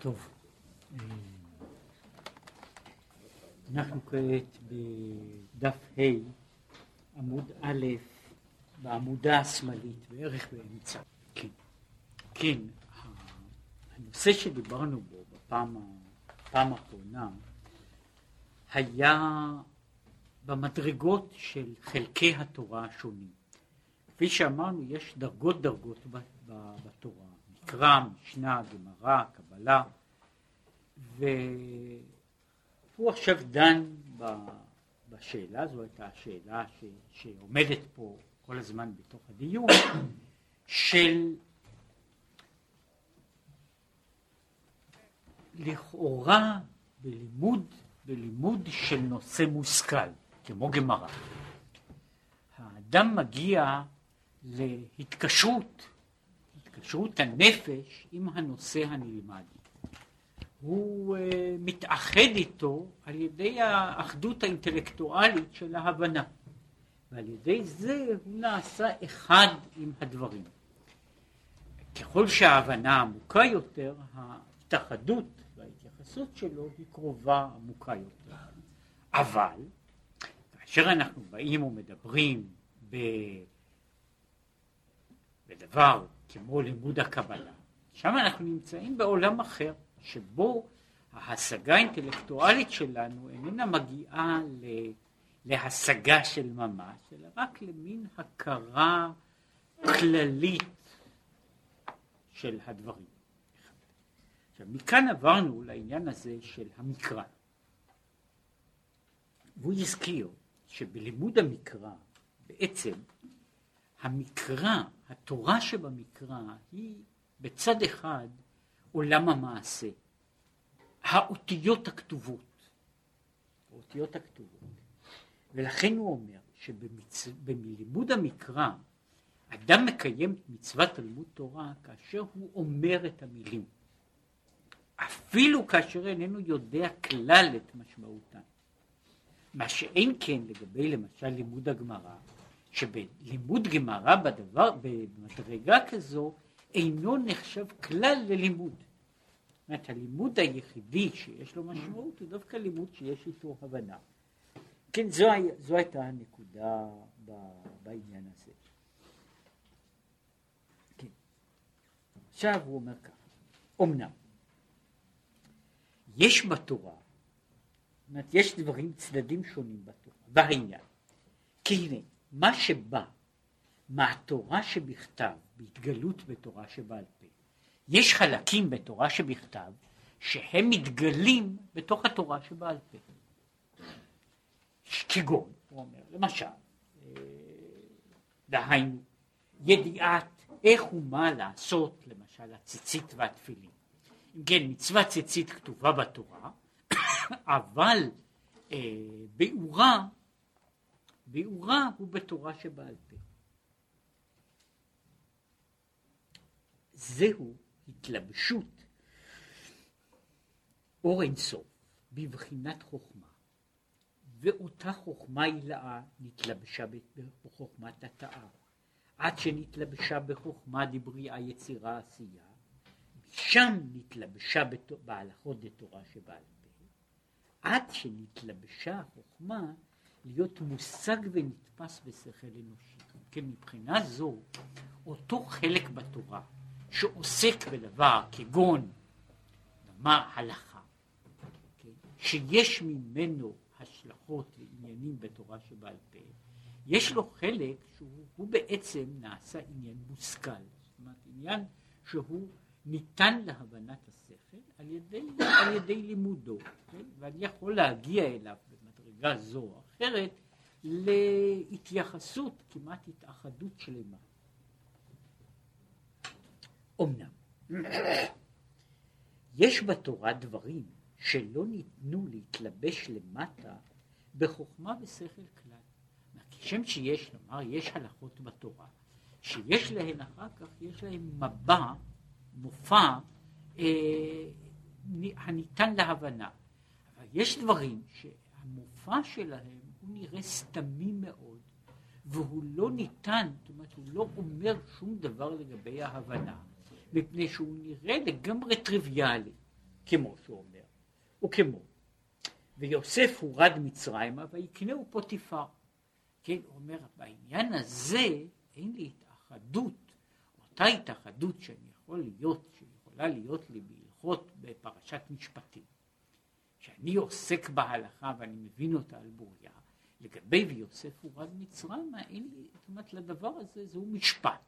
טוב, אה, אנחנו כעת בדף ה' עמוד א' בעמודה השמאלית, בערך באמצע. כן, כן, הנושא שדיברנו בו בפעם, האחרונה היה במדרגות של חלקי התורה השונים. כפי שאמרנו, יש דרגות דרגות בתורה. מקרא, משנה, גמרא, קבלה, והוא עכשיו דן בשאלה, זו הייתה השאלה ש, שעומדת פה כל הזמן בתוך הדיון, של לכאורה בלימוד, בלימוד של נושא מושכל, כמו גמרא. האדם מגיע להתקשרות התקשרות הנפש עם הנושא הנלמד. הוא uh, מתאחד איתו על ידי האחדות האינטלקטואלית של ההבנה, ועל ידי זה הוא נעשה אחד עם הדברים. ככל שההבנה עמוקה יותר, ההתאחדות וההתייחסות שלו היא קרובה עמוקה יותר. אבל כאשר אנחנו באים ומדברים ב... בדבר כמו לימוד הקבלה, שם אנחנו נמצאים בעולם אחר, שבו ההשגה האינטלקטואלית שלנו איננה מגיעה. להשגה של ממש, אלא רק למין הכרה כללית של הדברים. עכשיו, מכאן עברנו לעניין הזה של המקרא. והוא הזכיר שבלימוד המקרא בעצם המקרא, התורה שבמקרא היא בצד אחד עולם המעשה, האותיות הכתובות, האותיות הכתובות, ולכן הוא אומר שבלימוד המקרא אדם מקיים את מצוות תלמוד תורה כאשר הוא אומר את המילים, אפילו כאשר איננו יודע כלל את משמעותן. מה שאין כן לגבי למשל לימוד הגמרא, שבלימוד גמרא בדבר, במדרגה כזו, אינו נחשב כלל ללימוד. אומרת, הלימוד היחידי שיש לו משמעות הוא דווקא לימוד שיש איתו הבנה. כן, זו, זו הייתה הנקודה בעניין הזה. כן. עכשיו הוא אומר ככה, אמנם, יש בתורה, זאת אומרת, יש דברים, צדדים שונים בתורה, והעניין, כי הנה, מה שבא מהתורה שבכתב בהתגלות בתורה שבעל פה, יש חלקים בתורה שבכתב שהם מתגלים בתוך התורה שבעל פה. כגון, הוא אומר, למשל, אה, דהיינו, ידיעת איך ומה לעשות, למשל הציצית והתפילין. אם כן, מצוות ציצית כתובה בתורה, אבל אה, ביאורה ביאורה הוא בתורה שבעל פה. זהו התלבשות. אור אינסוף בבחינת חוכמה, ואותה חוכמה הילאה נתלבשה בחוכמת התאה, עד שנתלבשה בחוכמה דבריאה יצירה עשייה, שם נתלבשה בהלכות דתורה שבעל פה, עד שנתלבשה החוכמה להיות מושג ונתפס בשכל אנושי. כן, מבחינה זו, אותו חלק בתורה שעוסק בדבר כגון, נאמר הלכה, כן, שיש ממנו השלכות ועניינים בתורה שבעל פה, יש לו חלק שהוא בעצם נעשה עניין מושכל, זאת אומרת עניין שהוא ניתן להבנת השכל על ידי, על ידי לימודו, כן? ואני יכול להגיע אליו במדרגה זו או אחרת להתייחסות, כמעט התאחדות שלמה. אמנם, יש בתורה דברים שלא ניתנו להתלבש למטה בחוכמה ושכל כלל. כשם שיש, נאמר, יש הלכות בתורה, שיש להן אחר כך, יש להן מבע, מופע, אה, הניתן להבנה. אבל יש דברים שהמופע שלהם הוא נראה סתמי מאוד, והוא לא ניתן, זאת אומרת, הוא לא אומר שום דבר לגבי ההבנה, מפני שהוא נראה לגמרי טריוויאלי. כמו שהוא אומר, וכמו. ויוסף הורד מצרימה ויקנהו פוטיפר. כן, הוא אומר, בעניין הזה אין לי התאחדות, אותה התאחדות שאני יכול להיות, שיכולה להיות לי בהלכות בפרשת משפטים. שאני עוסק בהלכה ואני מבין אותה על בוריה, לגבי ויוסף הורד מצרימה, אין לי, זאת אומרת, לדבר הזה זהו משפט.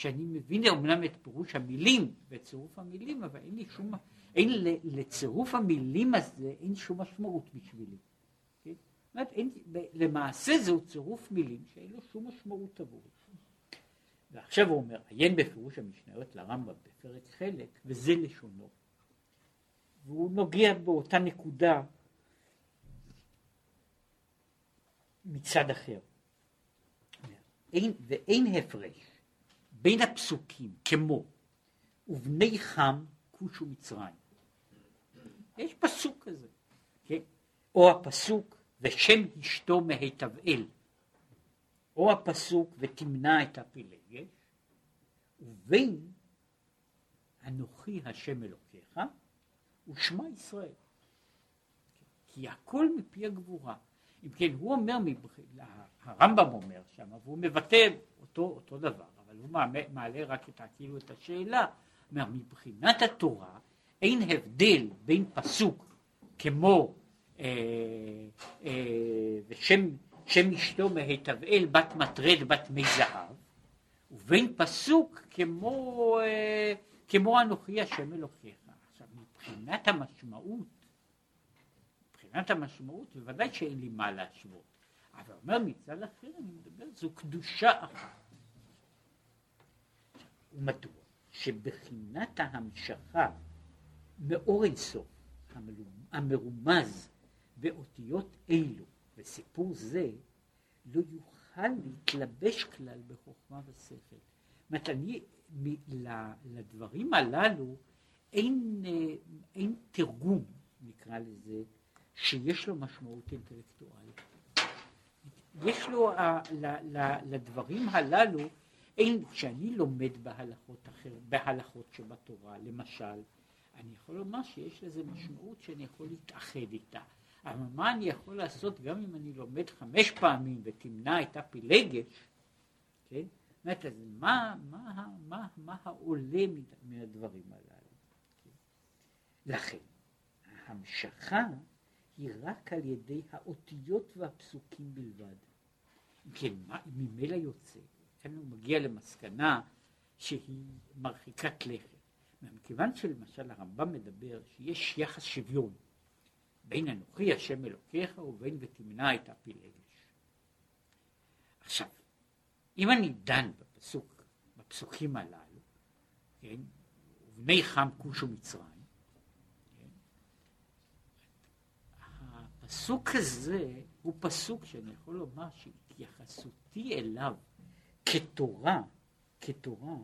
שאני מבין אומנם את פירוש המילים ואת צירוף המילים, אבל אין לי שום, אין לצירוף המילים הזה, אין שום משמעות בשבילי. כן? אומרת, אין, למעשה זהו צירוף מילים שאין לו שום משמעות עבורי. ועכשיו הוא אומר, עיין בפירוש המשניות לרמב"ם בפרק חלק, וזה לשונו. והוא נוגע באותה נקודה מצד אחר. אין, ואין הפרש בין הפסוקים כמו ובני חם כוש ומצרים. יש פסוק כזה, כן? או הפסוק ושם אשתו מהתבאל, או הפסוק ותמנע את הפילגש, ובין אנוכי השם אלוקיך ושמע ישראל. כי הכל מפי הגבורה. אם כן, הוא אומר, הרמב"ם אומר שם, והוא מבטא אותו, אותו דבר, אבל הוא מעלה רק את, כאילו את השאלה, אומר, מבחינת התורה אין הבדל בין פסוק כמו אה, אה, ושם שם אשתו מהתבאל בת מטרד בת מי זהב, ובין פסוק כמו, אה, כמו אנוכי השם אלוקיך. עכשיו, מבחינת המשמעות, מבחינת המשמעות, בוודאי שאין לי מה להשוות. אבל אומר מצד אחר, אני מדבר, זו קדושה אחת. ומדוע? שבחינת ההמשכה מאור אינסוף המרומז באותיות אלו וסיפור זה לא יוכל להתלבש כלל בחוכמה ושכל. זאת אני, לדברים הללו אין, אין תרגום, נקרא לזה, שיש לו משמעות אינטלקטואלית. יש לו, לדברים הללו, אין, כשאני לומד בהלכות אחר, בהלכות שבתורה, למשל, אני יכול לומר שיש לזה משמעות שאני יכול להתאחד איתה. אבל מה אני יכול לעשות גם אם אני לומד חמש פעמים ותמנע את הפילגש, כן? אומרת, אז מה, מה, מה, מה העולה מן הדברים הללו? כן? לכן, ההמשכה היא רק על ידי האותיות והפסוקים בלבד. כן, ממילא יוצא, כאן הוא מגיע למסקנה שהיא מרחיקת לכת. מכיוון שלמשל הרמב"ם מדבר שיש יחס שוויון בין אנוכי השם אלוקיך ובין ותמנע את הפילגש. עכשיו, אם אני דן בפסוק, בפסוקים הללו, כן, ובני חם כוש ומצרים, כן, הפסוק הזה הוא פסוק שאני יכול לומר שהתייחסותי אליו כתורה, כתורה,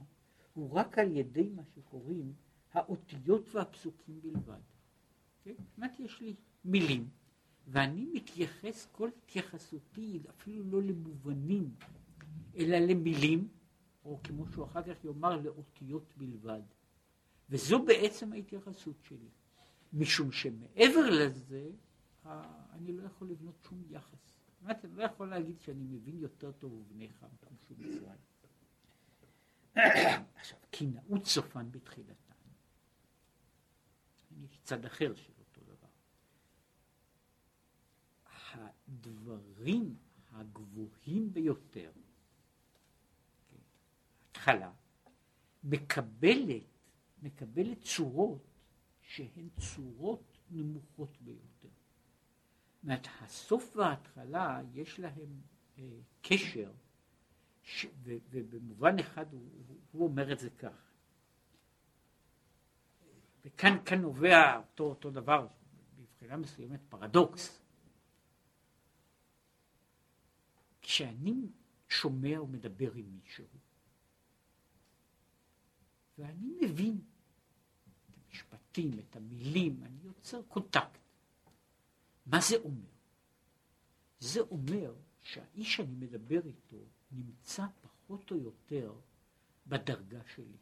הוא רק על ידי מה שקוראים האותיות והפסוקים בלבד. כן? זאת אומרת, יש לי מילים, ואני מתייחס, כל התייחסותי אפילו לא למובנים, אלא למילים, או כמו שהוא אחר כך יאמר, לאותיות בלבד. וזו בעצם ההתייחסות שלי. משום שמעבר לזה, אני לא יכול לבנות שום יחס. אני לא יכול להגיד שאני מבין יותר טוב ובניך מקום שום מצרים. עכשיו, קנאות סופן בתחילתן. יש צד אחר של אותו דבר. הדברים הגבוהים ביותר, התחלה, מקבלת, מקבלת צורות שהן צורות נמוכות ביותר. אומרת, הסוף וההתחלה יש להם אה, קשר ש, ו, ובמובן אחד הוא, הוא אומר את זה כך. וכאן כאן נובע אותו, אותו דבר, מבחינה מסוימת פרדוקס. כשאני שומע ומדבר עם מישהו, ואני מבין את המשפטים, את המילים, אני יוצר contact. מה זה אומר? זה אומר שהאיש שאני מדבר איתו נמצא פחות או יותר בדרגה שלי.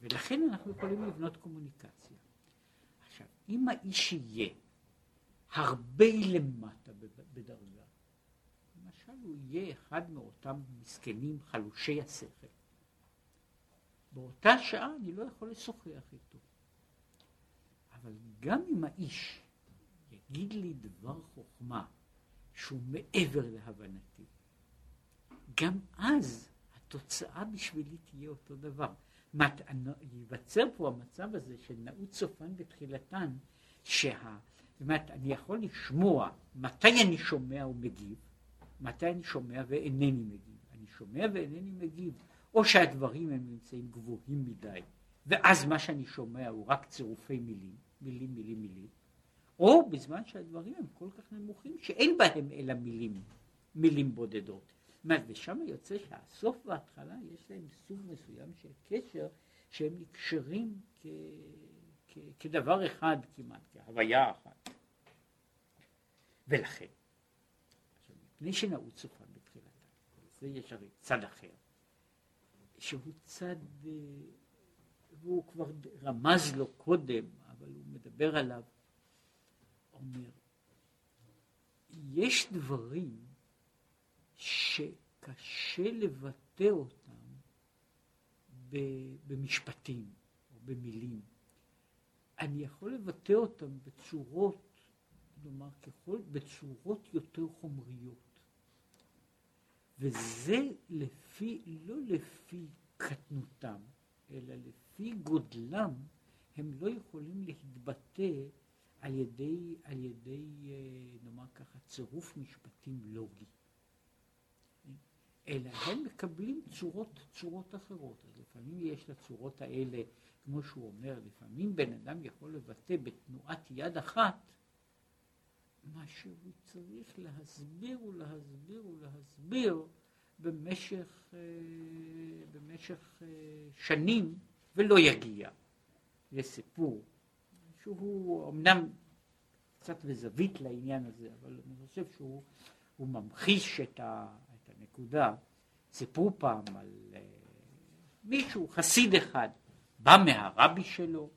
ולכן אנחנו יכולים לבנות קומוניקציה. עכשיו, אם האיש יהיה הרבה למטה בדרגה, למשל הוא יהיה אחד מאותם מסכנים חלושי השכל, באותה שעה אני לא יכול לשוחח איתו. אבל גם אם האיש יגיד לי דבר חוכמה שהוא מעבר להבנתי, גם אז התוצאה בשבילי תהיה אותו דבר. ייווצר פה המצב הזה של נעוץ סופן בתחילתן, שה... זאת אומרת, אני יכול לשמוע מתי אני שומע ומגיב, מתי אני שומע ואינני מגיב. אני שומע ואינני מגיב, או שהדברים הם נמצאים גבוהים מדי, ואז מה שאני שומע הוא רק צירופי מילים, מילים, מילים, מילים, או בזמן שהדברים הם כל כך נמוכים שאין בהם אלא מילים, מילים בודדות. אומרת, ושם יוצא שהסוף וההתחלה יש להם סוג מסוים של קשר שהם נקשרים כ, כ, כדבר אחד כמעט, כהוויה אחת. ולכן, עכשיו, מפני שנעוץ סופן בתחילתה, זה יש הרי צד אחר, שהוא צד, אה, והוא כבר רמז לו קודם, אבל הוא מדבר עליו, אומר, יש דברים שקשה לבטא אותם במשפטים או במילים. אני יכול לבטא אותם בצורות, כלומר, ככל, בצורות יותר חומריות. וזה לפי, לא לפי קטנותם, אלא לפי גודלם, הם לא יכולים להתבטא על ידי, על ידי, אה, נאמר ככה, צירוף משפטים לוגי. אלא הם מקבלים צורות, צורות אחרות. אז לפעמים יש לצורות האלה, כמו שהוא אומר, לפעמים בן אדם יכול לבטא בתנועת יד אחת מה שהוא צריך להסביר ולהסביר ולהסביר במשך, אה, במשך אה, שנים ולא יגיע לסיפור שהוא אמנם קצת בזווית לעניין הזה, אבל אני חושב שהוא ממחיש את, ה, נקודה, סיפרו פעם על uh, מישהו, חסיד אחד, בא מהרבי שלו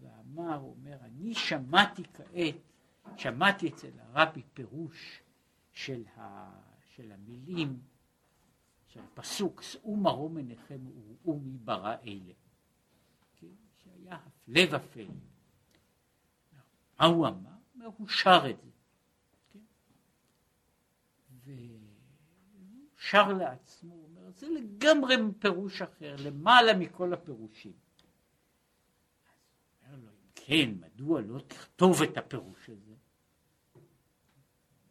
ואמר, הוא אומר, אני שמעתי כעת, שמעתי אצל הרבי פירוש של, ה, של המילים, של הפסוק, שאו מרום עיניכם וראו מי ברא אלה. שהיה הפלא ופלא. מה הוא אמר? הוא שר את זה. כן? שר לעצמו, הוא אומר, זה לגמרי פירוש אחר, למעלה מכל הפירושים. אז הוא אומר לו, אם כן, מדוע לא תכתוב את הפירוש הזה? הוא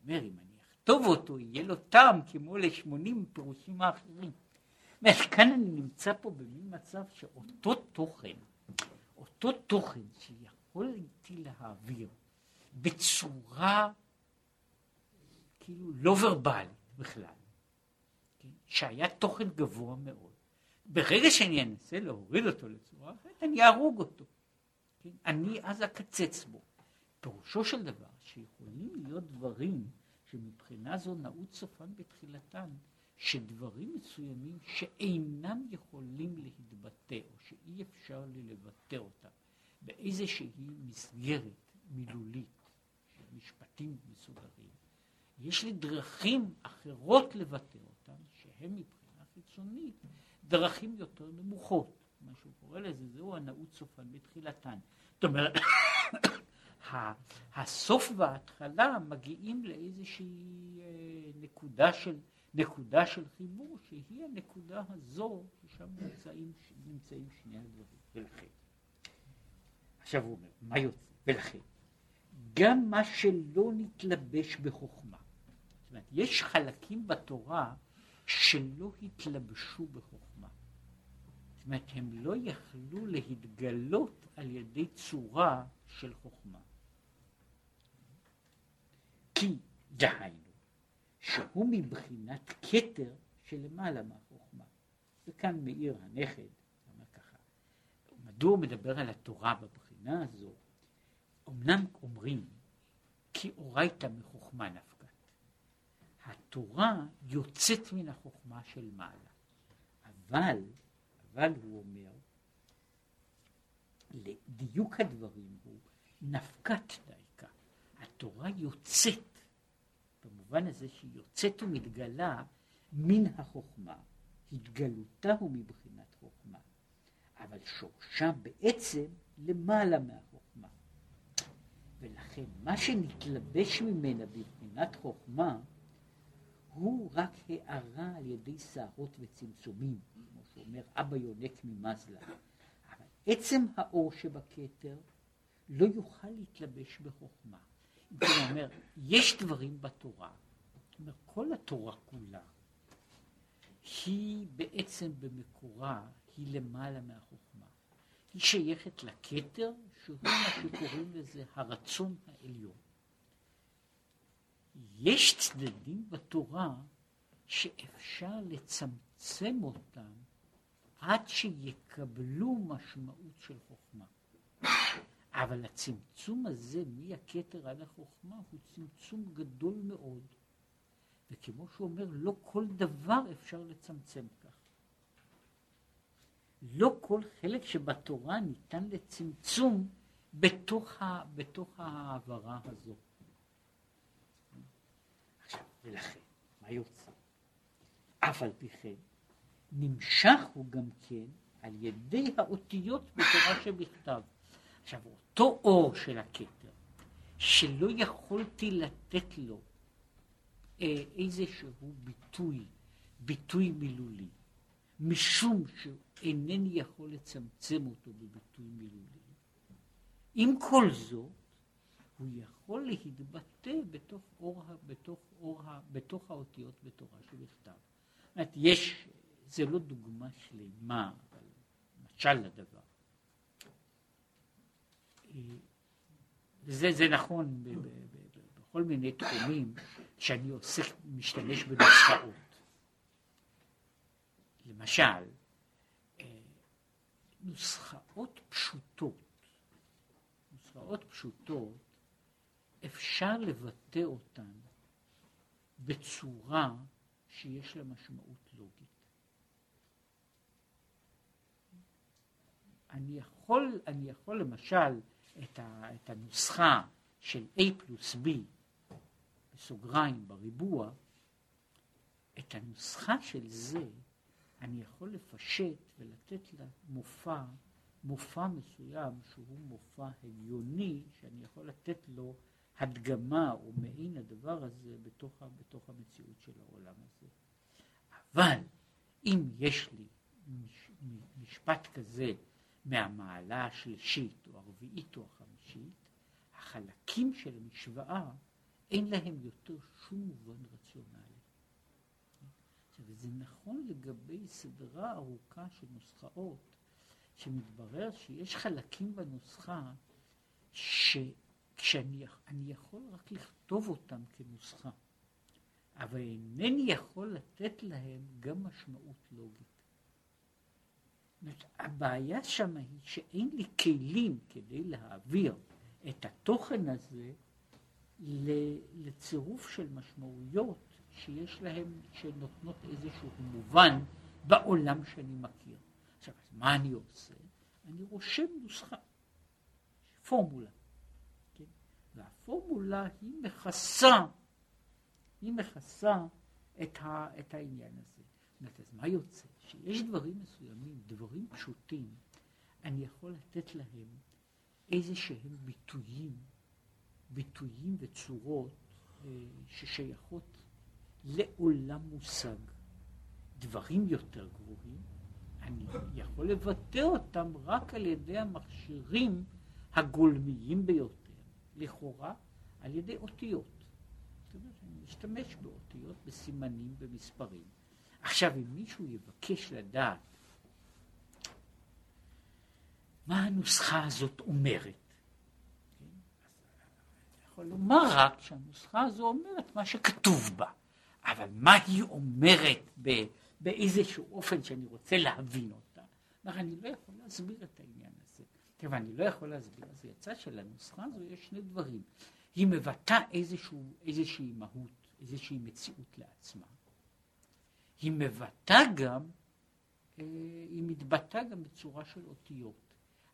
אומר, אם אני אכתוב אותו, יהיה לו טעם כמו לשמונים פירושים האחרים. כאן אני נמצא פה במין מצב שאותו תוכן, אותו תוכן שיכולתי להעביר בצורה כאילו לא ורבלית בכלל, שהיה תוכן גבוה מאוד. ברגע שאני אנסה להוריד אותו לצורה אחרת, אני אהרוג אותו. כן? אני אז אקצץ בו. פירושו של דבר שיכולים להיות דברים שמבחינה זו נעוץ סופן בתחילתן, שדברים מסוימים שאינם יכולים להתבטא, או שאי אפשר לי לבטא אותם, באיזושהי מסגרת מילולית של משפטים מסודרים, יש לי דרכים אחרות לבטא שהם מבחינה חיצונית דרכים יותר נמוכות. מה שהוא קורא לזה, זהו הנעוץ סופן בתחילתן. זאת אומרת, הסוף וההתחלה מגיעים לאיזושהי אה, נקודה של, נקודה של חיבור, שהיא הנקודה הזו ששם נמצאים, נמצאים שני הדברים. ולכן, עכשיו הוא אומר, מה יוצא? ולכן, גם מה שלא נתלבש בחוכמה, זאת אומרת, יש חלקים בתורה שלא התלבשו בחוכמה. זאת אומרת, הם לא יכלו להתגלות על ידי צורה של חוכמה. כי, דהיינו, שהוא מבחינת כתר שלמעלה מהחוכמה. וכאן מאיר הנכד, אומר ככה, מדוע הוא מדבר על התורה בבחינה הזו? אמנם אומרים כי אורייתא מחוכמה נפל. התורה יוצאת מן החוכמה של מעלה. אבל, אבל הוא אומר, לדיוק הדברים הוא נפקת דייקה. התורה יוצאת, במובן הזה שהיא יוצאת ומתגלה מן החוכמה, התגלותה הוא מבחינת חוכמה, אבל שורשה בעצם למעלה מהחוכמה. ולכן מה שנתלבש ממנה בבחינת חוכמה הוא רק הערה על ידי שערות וצמצומים, כמו שאומר אבא יונק ממזלה. אבל עצם האור שבכתר לא יוכל להתלבש בחוכמה. זאת אומרת, יש דברים בתורה, זאת אומרת, כל התורה כולה היא בעצם במקורה, היא למעלה מהחוכמה. היא שייכת לכתר, שהוא מה שקוראים לזה הרצון העליון. יש צדדים בתורה שאפשר לצמצם אותם עד שיקבלו משמעות של חוכמה. אבל הצמצום הזה מהכתר עד החוכמה הוא צמצום גדול מאוד. וכמו שהוא אומר, לא כל דבר אפשר לצמצם כך. לא כל חלק שבתורה ניתן לצמצום בתוך, ה, בתוך ההעברה הזו. עכשיו, ולכן, מה יוצא? אף על פי כן, נמשך הוא גם כן על ידי האותיות בתורה שבכתב. עכשיו, אותו אור של הכתר, שלא יכולתי לתת לו אה, איזשהו ביטוי, ביטוי מילולי, משום שאינני יכול לצמצם אותו בביטוי מילולי. עם כל זאת, הוא יכול להתבטא בתוך, אור, בתוך, אור, בתוך האותיות בתורה שבכתב. זאת אומרת, יש, זה לא דוגמה שלמה, אבל משל לדבר. וזה זה נכון ב, ב, ב, בכל מיני תחומים שאני עוסק, משתמש בנוסחאות. למשל, אה, נוסחאות פשוטות, נוסחאות פשוטות, אפשר לבטא אותן בצורה שיש לה משמעות לוגית. אני יכול, אני יכול למשל את, ה, את הנוסחה של A פלוס B בסוגריים בריבוע, את הנוסחה של זה אני יכול לפשט ולתת לה מופע, מופע מסוים שהוא מופע הגיוני, שאני יכול לתת לו הדגמה או מעין הדבר הזה בתוך, בתוך המציאות של העולם הזה. אבל אם יש לי מש, משפט כזה מהמעלה השלישית או הרביעית או החמישית, החלקים של המשוואה אין להם יותר שום מובן רציונלי. עכשיו, זה נכון לגבי סדרה ארוכה של נוסחאות, שמתברר שיש חלקים בנוסחה שכשאני יכול רק לכתוב אותם כנוסחה, אבל אינני יכול לתת להם גם משמעות לוגית. הבעיה שם היא שאין לי כלים כדי להעביר את התוכן הזה לצירוף של משמעויות שיש להם, שנותנות איזשהו מובן בעולם שאני מכיר. עכשיו, מה אני עושה? אני רושם נוסחה, פורמולה. כן? והפורמולה היא מכסה, היא מכסה את, ה, את העניין הזה. אומרת, אז מה יוצא? שיש דברים מסוימים, דברים פשוטים, אני יכול לתת להם איזה שהם ביטויים, ביטויים וצורות אה, ששייכות לעולם מושג. דברים יותר גבוהים, אני יכול לבטא אותם רק על ידי המכשירים הגולמיים ביותר, לכאורה על ידי אותיות. זאת אומרת, אני משתמש באותיות, בסימנים, במספרים. עכשיו, אם מישהו יבקש לדעת מה הנוסחה הזאת אומרת, יכול לומר רק שהנוסחה הזו אומרת מה שכתוב בה, אבל מה היא אומרת ב, באיזשהו אופן שאני רוצה להבין אותה, אומר, אני לא יכול להסביר את העניין הזה. כיוון אני לא יכול להסביר, אז יצא שלנוסחה הזו יש שני דברים. היא מבטאה איזשהו, איזושהי מהות, איזושהי מציאות לעצמה. היא מבטאה גם, אה, היא מתבטאה גם בצורה של אותיות.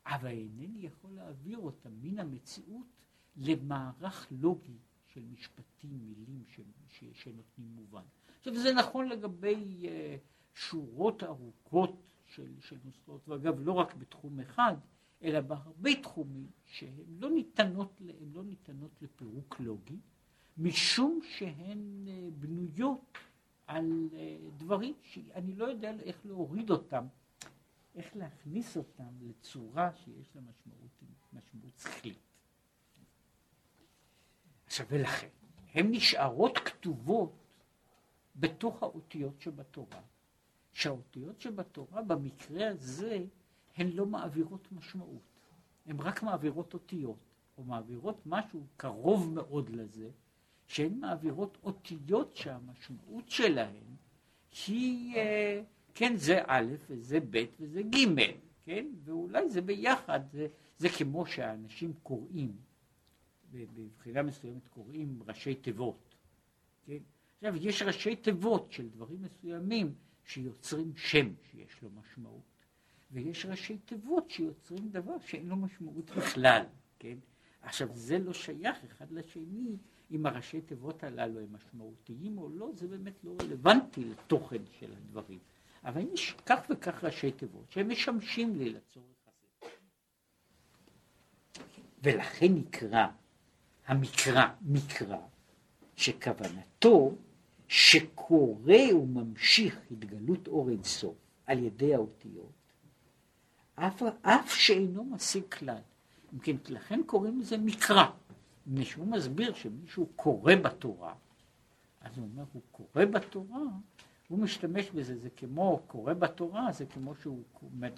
אבל אינני יכול להעביר אותם מן המציאות למערך לוגי של משפטים, מילים ש, ש, שנותנים מובן. עכשיו זה נכון לגבי uh, שורות ארוכות של, של נוסחאות, ואגב לא רק בתחום אחד, אלא בהרבה תחומים שהן לא ניתנות, לא ניתנות לפירוק לוגי, משום שהן uh, בנויות על uh, דברים שאני לא יודע איך להוריד אותם, איך להכניס אותם לצורה שיש לה משמעות, משמעות שכלית. עכשיו ולכן, הן נשארות כתובות בתוך האותיות שבתורה, שהאותיות שבתורה במקרה הזה הן לא מעבירות משמעות, הן רק מעבירות אותיות, או מעבירות משהו קרוב מאוד לזה, שהן מעבירות אותיות שהמשמעות שלהן היא, אה, כן, זה א' וזה ב' וזה ג', כן, ואולי זה ביחד, זה, זה כמו שהאנשים קוראים, בבחינה מסוימת קוראים ראשי תיבות, כן, עכשיו יש ראשי תיבות של דברים מסוימים שיוצרים שם שיש לו משמעות, ויש ראשי תיבות שיוצרים דבר שאין לו משמעות בכלל, כן, עכשיו זה לא שייך אחד לשני אם הראשי תיבות הללו הם משמעותיים או לא, זה באמת לא רלוונטי לתוכן של הדברים. אבל יש כך וכך ראשי תיבות שהם משמשים לי לצורך הזה. ולכן נקרא המקרא מקרא, שכוונתו שקורא וממשיך התגלות אור אינסוף על ידי האותיות, אף, אף שאינו משיג כלל. אם כן, לכן קוראים לזה מקרא. מפני שהוא מסביר שמישהו קורא בתורה, אז הוא אומר, הוא קורא בתורה, הוא משתמש בזה, זה כמו קורא בתורה, זה כמו שהוא,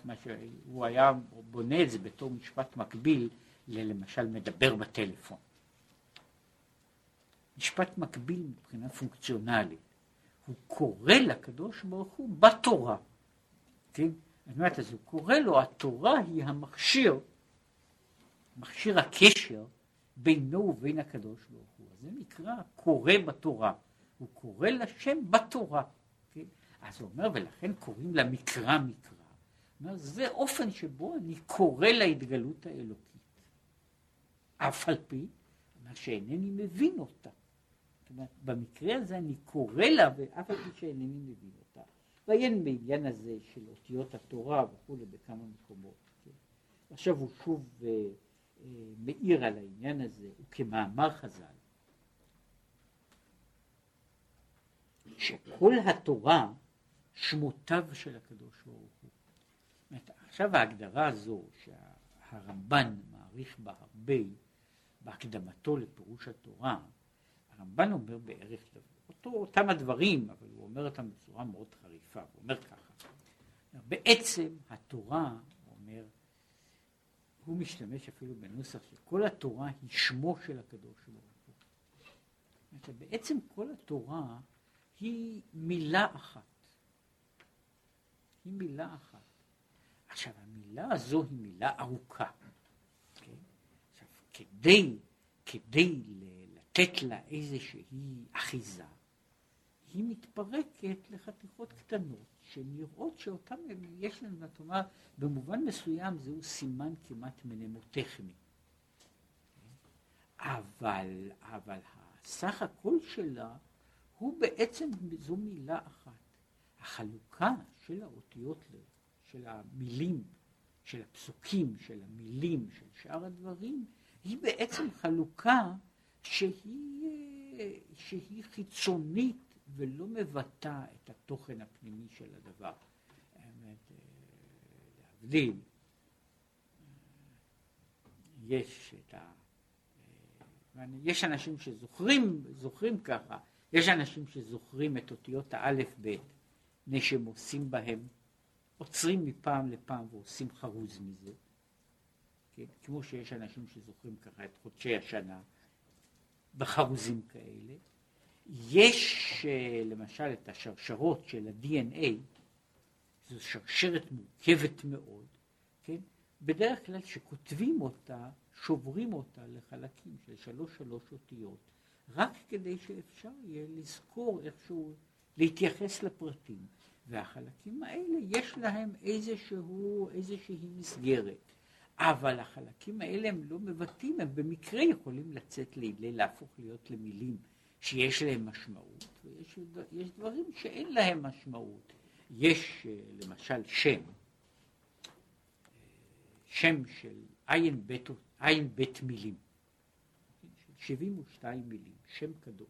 מה שהוא היה בונה את זה בתור משפט מקביל ללמשל מדבר בטלפון. משפט מקביל מבחינה פונקציונלית. הוא קורא לקדוש ברוך הוא בתורה. כן? זאת אומרת, אז הוא קורא לו, התורה היא המכשיר, מכשיר הקשר בינו ובין הקדוש ברוך הוא. זה נקרא קורא בתורה. הוא קורא לשם בתורה. כן? אז הוא אומר, ולכן קוראים למקרא מקרא. אומר, זה אופן שבו אני קורא להתגלות האלוקית. אף על פי, אומר שאינני מבין אותה. אומרת, במקרה הזה אני קורא לה, ואף על פי שאינני מבין אותה. ועיין בעניין הזה של אותיות התורה וכולי בכמה מקומות. כן? עכשיו הוא שוב מאיר על העניין הזה, וכמאמר חז"ל, שכל התורה שמותיו של הקדוש ברוך הוא. אומרת, עכשיו ההגדרה הזו שהרמב"ן מעריך בה הרבה בהקדמתו לפירוש התורה, הרמב"ן אומר בערך אותו, אותם הדברים, אבל הוא אומר אותם בצורה מאוד חריפה, הוא אומר ככה, בעצם התורה, הוא אומר, הוא משתמש אפילו בנוסח שכל התורה היא שמו של הקדוש ברוך הוא. בעצם כל התורה היא מילה אחת. היא מילה אחת. עכשיו, המילה הזו היא מילה ארוכה. כן? עכשיו, כדי, כדי לתת לה איזושהי אחיזה, היא מתפרקת לחתיכות קטנות, שנראות שאותן יש לנו, זאת אומרת, במובן מסוים זהו סימן כמעט מנמוטכני. אבל, אבל הסך הכל שלה הוא בעצם, זו מילה אחת. החלוקה של האותיות, של המילים, של הפסוקים, של המילים, של שאר הדברים, היא בעצם חלוקה שהיא, שהיא חיצונית ולא מבטא את התוכן הפנימי של הדבר. האמת, להבדיל, יש את ה... יש אנשים שזוכרים, זוכרים ככה, יש אנשים שזוכרים את אותיות האלף בית, מפני שהם עושים בהם, עוצרים מפעם לפעם ועושים חרוז מזה, כן? כמו שיש אנשים שזוכרים ככה את חודשי השנה, בחרוזים כאלה. יש אה, למשל את השרשרות של ה-DNA, זו שרשרת מורכבת מאוד, כן? בדרך כלל כשכותבים אותה, שוברים אותה לחלקים של שלוש שלוש אותיות, רק כדי שאפשר יהיה לזכור איכשהו, להתייחס לפרטים. והחלקים האלה יש להם איזשהו, איזושהי מסגרת. אבל החלקים האלה הם לא מבטאים, הם במקרה יכולים לצאת להפוך להיות למילים שיש להם משמעות, ויש דברים שאין להם משמעות. יש למשל שם, שם של עין בית, עין בית מילים, של 72 מילים, שם קדוש,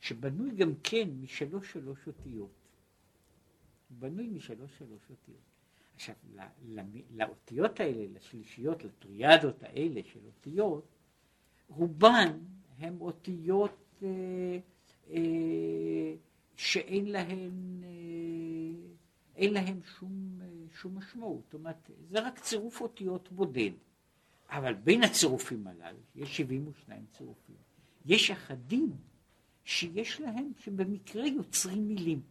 שבנוי גם כן משלוש שלוש אותיות. בנוי משלוש שלוש אותיות. עכשיו, לאותיות האלה, לשלישיות, לטריאדות האלה של אותיות, רובן הן אותיות אה, אה, שאין להן, אה, אין להן שום, אה, שום משמעות. זאת אומרת, זה רק צירוף אותיות בודד. אבל בין הצירופים הללו, יש 72 צירופים, יש אחדים שיש להם, שבמקרה יוצרים מילים.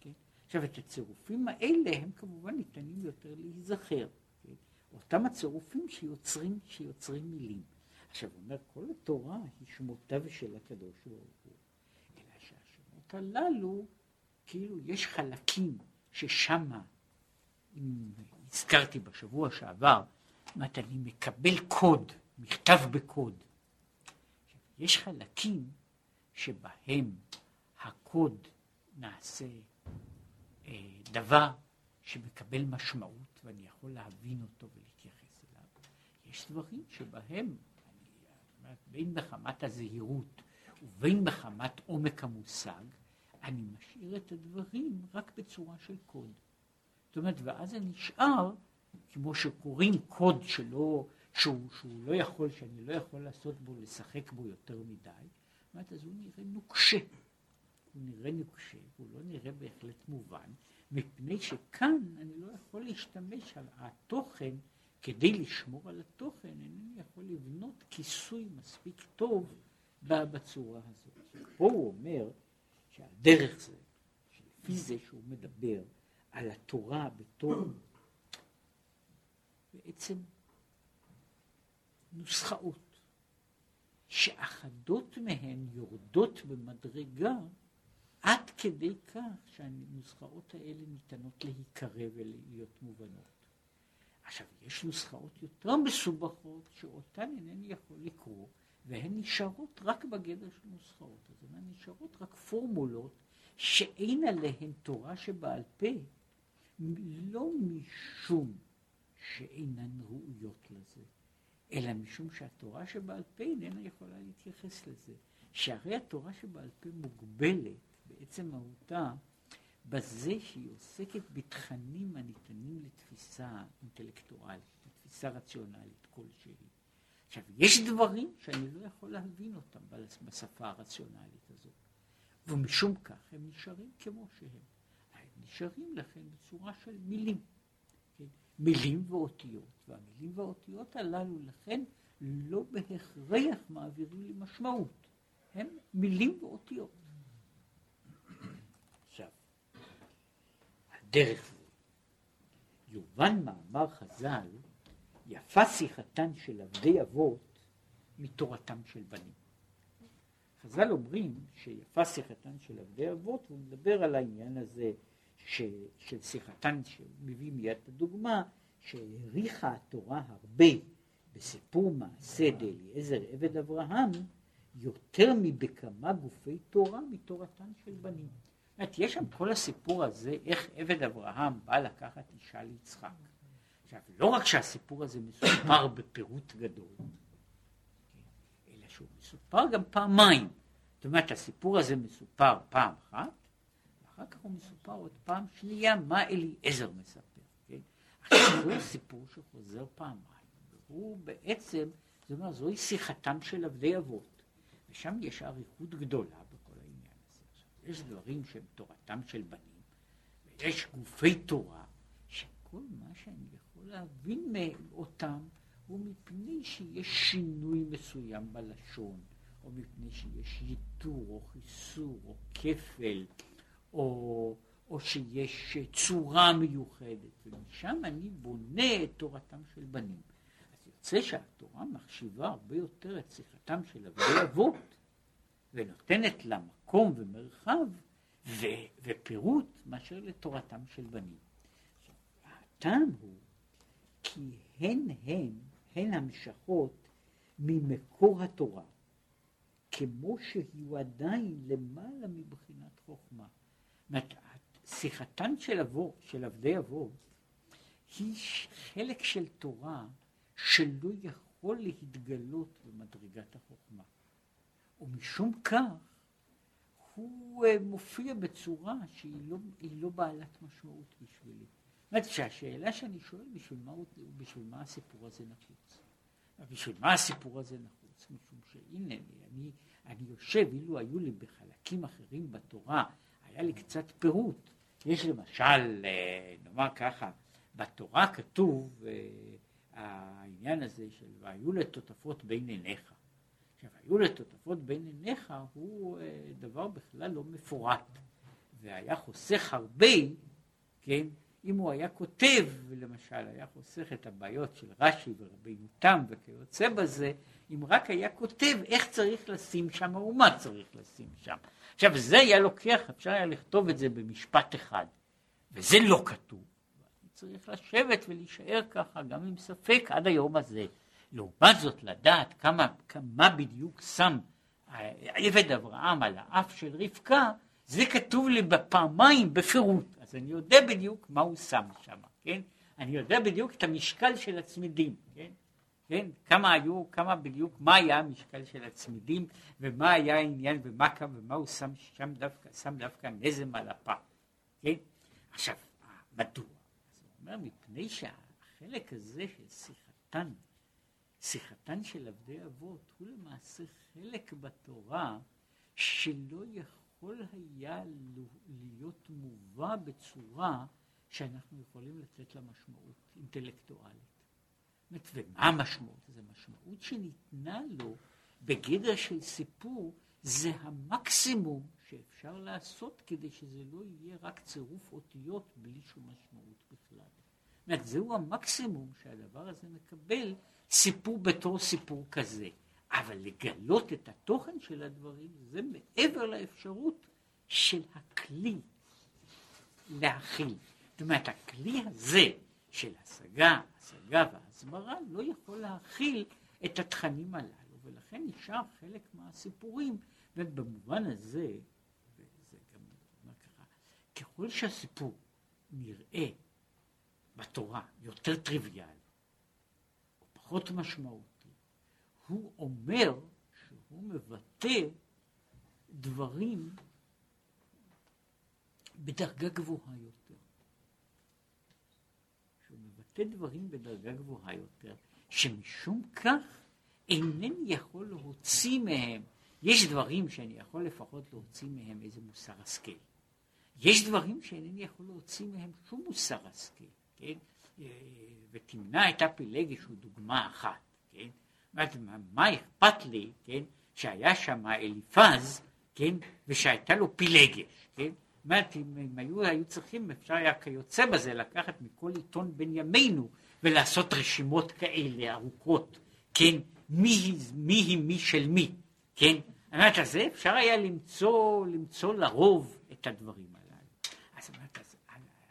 כן? עכשיו, את הצירופים האלה הם כמובן ניתנים יותר להיזכר. כן? אותם הצירופים שיוצרים, שיוצרים מילים. עכשיו, הוא אומר, כל התורה היא שמותיו של הקדוש ברוך הוא. אלא שהשמות הללו, כאילו יש חלקים ששמה, אם הזכרתי בשבוע שעבר, אומרת, אני מקבל קוד, מכתב בקוד. יש חלקים שבהם הקוד נעשה אה, דבר שמקבל משמעות ואני יכול להבין אותו ולהתייחס אליו. יש דברים שבהם, אני, בין מחמת הזהירות ובין מחמת עומק המושג, אני משאיר את הדברים רק בצורה של קוד. זאת אומרת, ואז זה נשאר כמו שקוראים קוד שלא, שהוא, שהוא לא יכול, שאני לא יכול לעשות בו, לשחק בו יותר מדי, אומרת, אז הוא נראה נוקשה. הוא נראה נוקשה, הוא לא נראה בהחלט מובן, מפני שכאן אני לא יכול להשתמש על התוכן, כדי לשמור על התוכן, אינני יכול לבנות כיסוי מספיק טוב בצורה הזאת. פה הוא אומר שהדרך זה, שלפי זה שהוא מדבר על התורה בתור בעצם נוסחאות, שאחדות מהן יורדות במדרגה עד כדי כך שהנוסחאות האלה ניתנות להיקרא ולהיות מובנות. עכשיו, יש נוסחאות יותר מסובכות שאותן אינני יכול לקרוא, והן נשארות רק בגדר של נוסחאות. אז הן נשארות רק פורמולות שאין עליהן תורה שבעל פה, לא משום שאינן ראויות לזה, אלא משום שהתורה שבעל פה איננה יכולה להתייחס לזה. שהרי התורה שבעל פה מוגבלת בעצם מהותה בזה שהיא עוסקת בתכנים הניתנים לתפיסה אינטלקטואלית, לתפיסה רציונלית כלשהי. עכשיו, יש דברים שאני לא יכול להבין אותם בשפה הרציונלית הזאת, ומשום כך הם נשארים כמו שהם. הם נשארים לכן בצורה של מילים. מילים ואותיות, והמילים והאותיות הללו לכן לא בהכרח מעבירים לי משמעות, הם מילים ואותיות. עכשיו, הדרך זה, יובן מאמר חז"ל, יפה שיחתן של עבדי אבות מתורתם של בנים. חז"ל אומרים שיפה שיחתן של עבדי אבות, הוא מדבר על העניין הזה ש, של שיחתן, שמביא מיד את הדוגמה, שהעריכה התורה הרבה בסיפור מעשה דאליעזר עבד אברהם, יותר מבכמה גופי תורה מתורתן של בנים. זאת יש שם כל הסיפור הזה, איך עבד אברהם בא לקחת אישה ליצחק. עכשיו, לא רק שהסיפור הזה מסופר בפירוט גדול, אלא שהוא מסופר גם פעמיים. זאת אומרת, הסיפור הזה מסופר פעם אחת, אחר כך הוא מסופר עוד פעם שנייה מה אליעזר מספר. כן? עכשיו זהו סיפור שחוזר פעמיים, והוא בעצם, זאת אומרת, זוהי שיחתם של עבדי אבות, ושם יש אריכות גדולה בכל העניין הזה. עכשיו, יש דברים שהם תורתם של בנים, ויש גופי תורה, שכל מה שאני יכול להבין מאותם הוא מפני שיש שינוי מסוים בלשון, או מפני שיש ייתור, או חיסור, או כפל. או, או שיש צורה מיוחדת, ומשם אני בונה את תורתם של בנים. אז יוצא שהתורה מחשיבה הרבה יותר את שיחתם של אבי אבות, ונותנת לה מקום ומרחב ו, ופירוט מאשר לתורתם של בנים. הטעם הוא כי הן הן, הן המשכות ממקור התורה, כמו שהוא עדיין למעלה מבחינת חוכמה. שיחתן של אבות, של עבדי אבות, היא חלק של תורה שלא יכול להתגלות במדרגת החוכמה. ומשום כך הוא אה, מופיע בצורה שהיא לא, לא בעלת משמעות בשבילי. זאת אומרת שהשאלה שאני שואל, בשביל מה, בשביל מה הסיפור הזה נחוץ? בשביל מה הסיפור הזה נחוץ? משום שהנה, אני, אני יושב, אילו היו לי בחלקים אחרים בתורה, היה לי קצת פירוט. יש למשל, אה, נאמר ככה, בתורה כתוב אה, העניין הזה של והיו לטוטפות בין עיניך. עכשיו, היו לטוטפות בין עיניך הוא אה, דבר בכלל לא מפורט, והיה חוסך הרבה, כן, אם הוא היה כותב, למשל, היה חוסך את הבעיות של רש"י ורבינו תם וכיוצא בזה, אם רק היה כותב איך צריך לשים שם ומה צריך לשים שם. עכשיו, זה היה לוקח, אפשר היה לכתוב את זה במשפט אחד, וזה לא כתוב. צריך לשבת ולהישאר ככה, גם עם ספק, עד היום הזה. לעומת זאת, לדעת כמה, כמה בדיוק שם עבד אברהם על האף של רבקה, זה כתוב לי בפעמיים בפירוט. אז אני יודע בדיוק מה הוא שם שם, כן? אני יודע בדיוק את המשקל של הצמידים, כן? כן? כמה היו, כמה בדיוק, מה היה המשקל של הצמידים, ומה היה העניין, ומה, ומה הוא שם שם דווקא, שם דווקא נזם על הפה, כן? עכשיו, מדוע? אומר, מפני שהחלק הזה של שיחתן, שיחתן של עבדי אבות, הוא למעשה חלק בתורה שלא יכול היה להיות מובא בצורה שאנחנו יכולים לתת לה משמעות אינטלקטואלית. ומה המשמעות? זו משמעות שניתנה לו בגדר של סיפור, זה המקסימום שאפשר לעשות כדי שזה לא יהיה רק צירוף אותיות בלי שום משמעות בכלל. זאת אומרת, זהו המקסימום שהדבר הזה מקבל סיפור בתור סיפור כזה. אבל לגלות את התוכן של הדברים זה מעבר לאפשרות של הכלי להכיל. זאת אומרת, הכלי הזה של השגה, השגה והסברה לא יכול להכיל את התכנים הללו, ולכן נשאר חלק מהסיפורים, ובמובן הזה, וזה גם מה קרה, ככל שהסיפור נראה בתורה יותר טריוויאלי, פחות משמעותי, הוא אומר שהוא מבטא דברים בדרגה גבוהה יותר. שהוא מבטא דברים בדרגה גבוהה יותר, שמשום כך אינני יכול להוציא מהם, יש דברים שאני יכול לפחות להוציא מהם איזה מוסר השכל. יש דברים שאינני יכול להוציא מהם שום מוסר השכל. כן? אה, ותמנע את הפילגש הוא דוגמה אחת, כן? מה אכפת לי, כן? שהיה שם אליפז, כן? ושהייתה לו פילגש, כן? אומרת, אם היו, היו צריכים, אפשר היה כיוצא בזה לקחת מכל עיתון בין ימינו ולעשות רשימות כאלה ארוכות, כן? מי היא מי של מי, כן? אומרת, אז אפשר היה למצוא, למצוא לרוב את הדברים הללו. אז אומרת, אז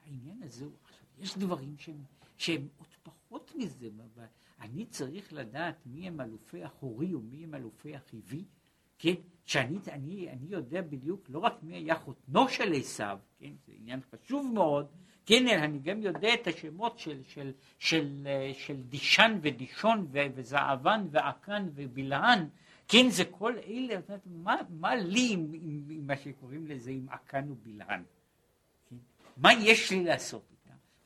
העניין הזה הוא יש דברים שהם, שהם עוד פחות מזה. אני צריך לדעת מי הם אלופי אחורי ומי הם אלופי החיבי, כן? שאני אני, אני יודע בדיוק לא רק מי היה חותנו של עשיו, כן? זה עניין חשוב מאוד, כן, אני גם יודע את השמות של, של, של, של דישן ודישון וזעבן ועקן ובלען, כן, זה כל אלה, מה, מה לי עם, עם, עם מה שקוראים לזה, עם עקן ובלען? כן? מה יש לי לעשות?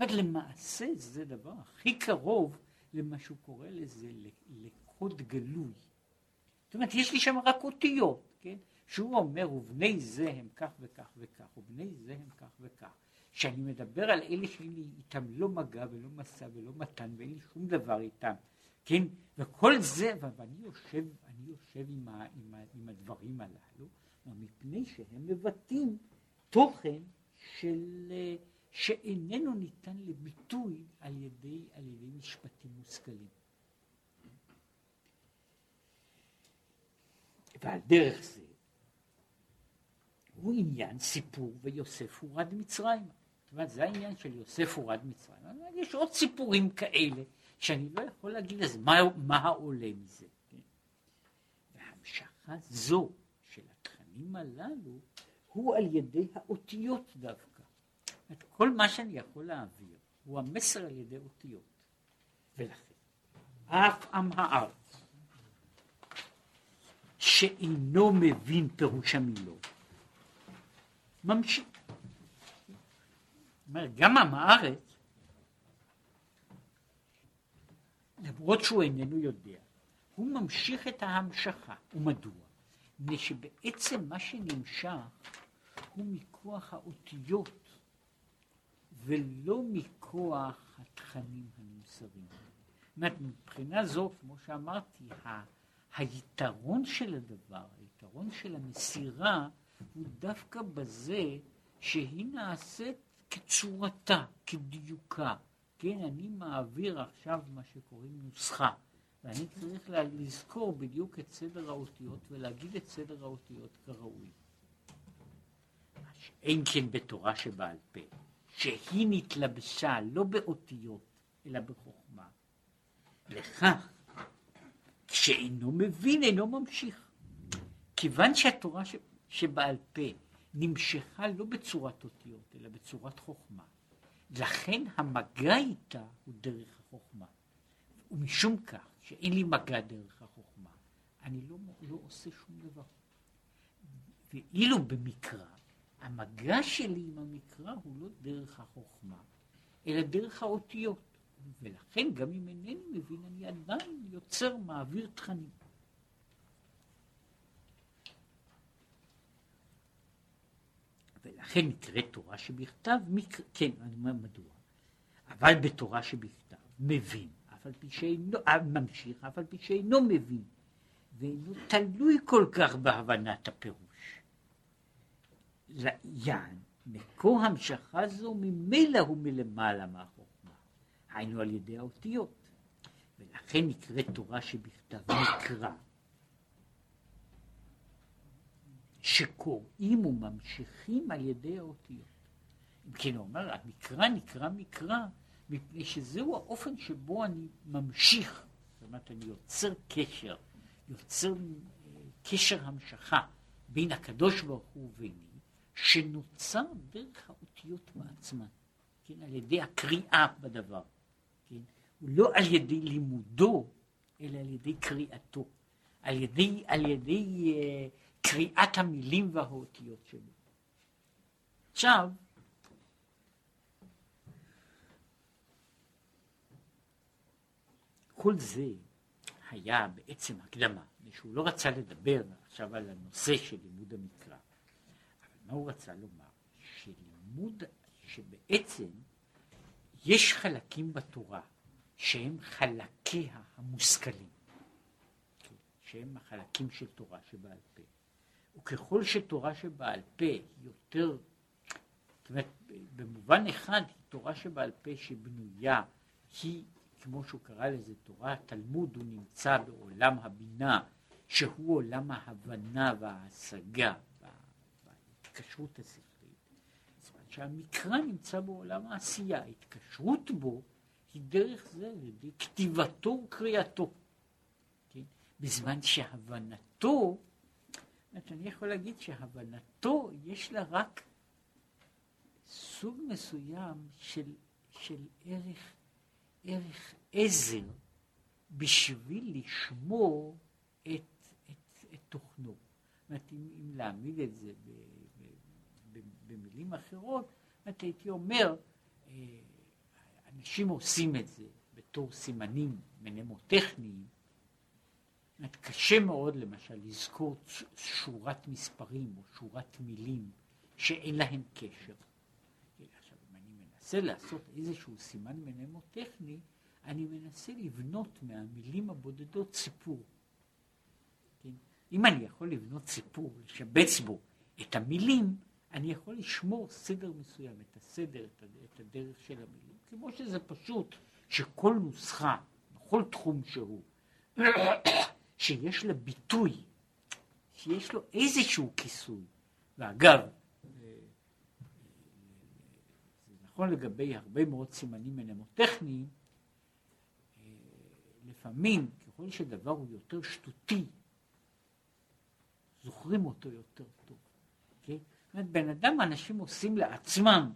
אומרת, למעשה זה דבר הכי קרוב למה שהוא קורא לזה לקוד גלוי. זאת אומרת, יש לי שם רק אותיות, כן? שהוא אומר, ובני זה הם כך וכך וכך, ובני זה הם כך וכך. כשאני מדבר על אלה שאין לי איתם לא מגע ולא מסע ולא מתן ואין לי שום דבר איתם, כן? וכל זה, ואני יושב, אני יושב עם, ה, עם, ה, עם הדברים הללו, מפני שהם מבטאים תוכן של... שאיננו ניתן לביטוי על ידי, על ידי משפטים מושכלים. ועל דרך זה הוא עניין סיפור ויוסף הורד מצרים. זאת אומרת, זה העניין של יוסף הורד מצרים. יש עוד סיפורים כאלה שאני לא יכול להגיד לזה מה, מה העולה מזה. והמשכה זו של התכנים הללו הוא על ידי האותיות דווקא. את כל מה שאני יכול להעביר הוא המסר על ידי אותיות. ולכן, אף עם הארץ שאינו מבין פירוש המילות, ממשיך. אומר, גם עם הארץ, למרות שהוא איננו יודע, הוא ממשיך את ההמשכה. ומדוע? מפני שבעצם מה שנמשך הוא מכוח האותיות ולא מכוח התכנים הנמסרים. אומרת, מבחינה זו, כמו שאמרתי, ה- היתרון של הדבר, היתרון של המסירה, הוא דווקא בזה שהיא נעשית כצורתה, כדיוקה. כן, אני מעביר עכשיו מה שקוראים נוסחה, ואני צריך לזכור בדיוק את סדר האותיות ולהגיד את סדר האותיות כראוי. אין כן בתורה שבעל פה, שהיא נתלבשה לא באותיות, אלא בחוכמה. לכך, כשאינו מבין, אינו ממשיך. כיוון שהתורה ש... שבעל פה נמשכה לא בצורת אותיות, אלא בצורת חוכמה, לכן המגע איתה הוא דרך החוכמה. ומשום כך, שאין לי מגע דרך החוכמה, אני לא, לא עושה שום דבר. ואילו במקרא, המגע שלי עם המקרא הוא לא דרך החוכמה, אלא דרך האותיות. ולכן גם אם אינני מבין, אני עדיין יוצר, מעביר תכנים. ולכן נקראת תורה שבכתב, מקר... כן, אני אומר מדוע. אבל בתורה שבכתב, מבין, אף על פי שאינו, אה, ממשיך, אף על פי שאינו מבין, ואינו תלוי כל כך בהבנת הפירוש. יען, מקור המשכה זו ממילא הוא מלמעלה מהחוכמה, היינו על ידי האותיות. ולכן נקראת תורה שבכתב מקרא. שקוראים וממשיכים על ידי האותיות. אם כן, הוא אומר, המקרא נקרא מקרא, מפני שזהו האופן שבו אני ממשיך, זאת אומרת, אני יוצר קשר, יוצר אה, קשר המשכה בין הקדוש ברוך הוא וביני, שנוצר דרך האותיות בעצמן, כן, על ידי הקריאה בדבר, כן, לא על ידי לימודו, אלא על ידי קריאתו, על ידי, על ידי uh, קריאת המילים והאותיות שלו. עכשיו, כל זה היה בעצם הקדמה, שהוא לא רצה לדבר עכשיו על הנושא של לימוד אבל מה הוא רצה לומר? שלימוד, שבעצם יש חלקים בתורה שהם חלקיה המושכלים, שהם החלקים של תורה שבעל פה. וככל שתורה שבעל פה יותר, זאת אומרת, במובן אחד היא תורה שבעל פה שבנויה, היא, כמו שהוא קרא לזה, תורה התלמוד, הוא נמצא בעולם הבינה, שהוא עולם ההבנה וההשגה וההתקשרות השכלית. זאת אומרת שהמקרא נמצא בעולם העשייה, ההתקשרות בו היא דרך זה על ידי כתיבתו וקריאתו. כן? בזמן שהבנתו אומרת, אני יכול להגיד שהבנתו יש לה רק סוג מסוים של, של ערך, ערך עזר בשביל לשמור את, את, את תוכנו. זאת אומרת, אם, אם להעמיד את זה ב, במילים אחרות, זאת הייתי אומר, אה, אנשים עושים את זה בתור סימנים מנמוטכניים, אומרת, קשה מאוד למשל לזכור שורת מספרים או שורת מילים שאין להם קשר. עכשיו, אם אני מנסה לעשות איזשהו סימן מנמוטכני, אני מנסה לבנות מהמילים הבודדות סיפור. כן? אם אני יכול לבנות סיפור, לשבץ בו את המילים, אני יכול לשמור סדר מסוים, את הסדר, את הדרך של המילים, כמו שזה פשוט שכל נוסחה, בכל תחום שהוא, שיש לה ביטוי, שיש לו איזשהו כיסוי. ואגב, זה נכון לגבי הרבה מאוד סימנים מנמוטכניים, לפעמים, ככל שדבר הוא יותר שטותי, זוכרים אותו יותר טוב. אומרת, בן אדם, אנשים עושים לעצמם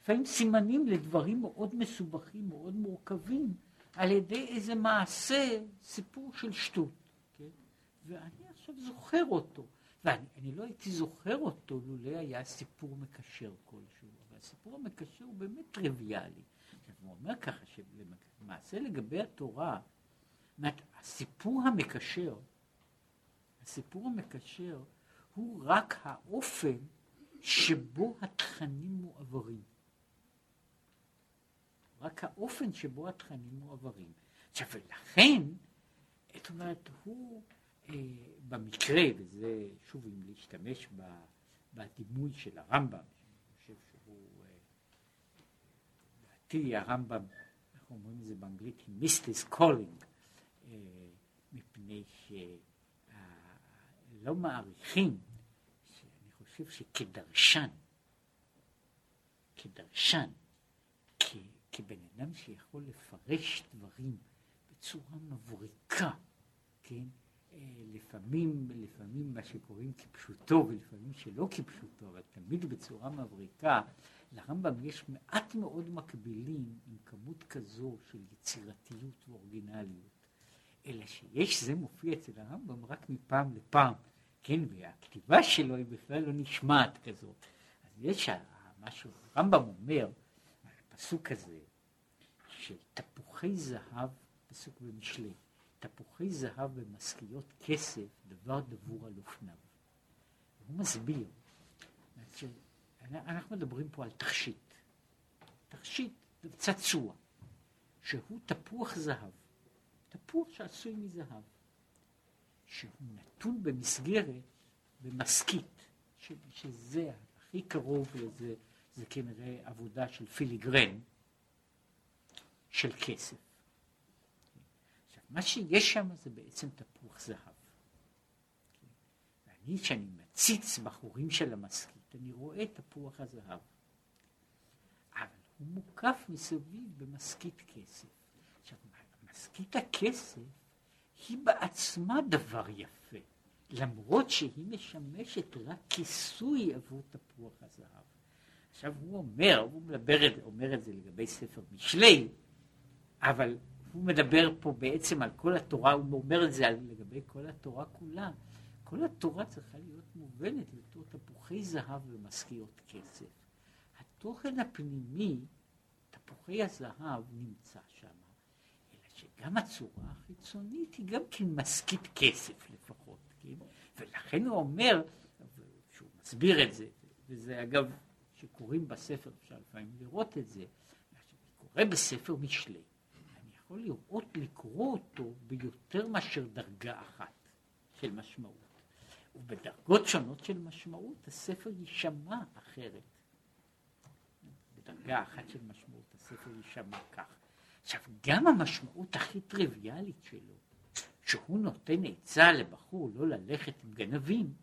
לפעמים סימנים לדברים מאוד מסובכים, מאוד מורכבים, על ידי איזה מעשה, סיפור של שטות. כן? ואני עכשיו זוכר אותו. ואני לא הייתי זוכר אותו לולא היה סיפור מקשר כלשהו, אבל הסיפור המקשר הוא באמת טריוויאלי. הוא אומר ככה, שלמעשה לגבי התורה, הסיפור המקשר, הסיפור המקשר הוא רק האופן שבו התכנים מועברים. רק האופן שבו התכנים מועברים. עכשיו, ולכן, זאת אומרת, הוא אה, במקרה, וזה שוב אם להשתמש בדימוי של הרמב"ם, שאני חושב שהוא, אה, לדעתי הרמב"ם, איך אומרים את זה באנגלית, he missed his calling, אה, מפני שלא מעריכים, חושב שכדרשן, כדרשן, כבן אדם שיכול לפרש דברים בצורה מבריקה, כן? אה, לפעמים, לפעמים מה שקוראים כפשוטו ולפעמים שלא כפשוטו, אבל תמיד בצורה מבריקה, לרמב"ם יש מעט מאוד מקבילים עם כמות כזו של יצירתיות ואורגינליות, אלא שיש, זה מופיע אצל הרמב"ם רק מפעם לפעם, כן, והכתיבה שלו היא בכלל לא נשמעת כזאת. אז יש משהו, הרמב"ם אומר, הפסוק הזה של תפוחי זהב, פסוק במשלי, תפוחי זהב במשכיות כסף, דבר דבור על אופניו. הוא מסביר, אנחנו מדברים פה על תכשיט, תכשיט צעצוע, שהוא תפוח זהב, תפוח שעשוי מזהב, שהוא נתון במסגרת, במשכית, שזה הכי קרוב לזה, זה כנראה עבודה של פיליגרן, של כסף. עכשיו, מה שיש שם זה בעצם תפוח זהב. ואני, כשאני מציץ בחורים של המשכית, אני רואה תפוח הזהב. אבל הוא מוקף מסביב במשכית כסף. עכשיו, משכית הכסף היא בעצמה דבר יפה, למרות שהיא משמשת רק כיסוי עבור תפוח הזהב. עכשיו הוא אומר, הוא מדבר, אומר את זה לגבי ספר משלי, אבל הוא מדבר פה בעצם על כל התורה, הוא אומר את זה לגבי כל התורה כולה. כל התורה צריכה להיות מובנת בתור תפוחי זהב ומשכיות כסף. התוכן הפנימי, תפוחי הזהב, נמצא שם, שגם הצורה החיצונית היא גם כן משכית כסף לפחות, כן? ולכן הוא אומר, שהוא מסביר את זה, וזה אגב שקוראים בספר, אפשר לפעמים לראות את זה, קורא בספר משלי, אני יכול לראות, לקרוא אותו ביותר מאשר דרגה אחת של משמעות. ובדרגות שונות של משמעות הספר יישמע אחרת. בדרגה אחת של משמעות הספר יישמע כך. עכשיו, גם המשמעות הכי טריוויאלית שלו, שהוא נותן עצה לבחור לא ללכת עם גנבים,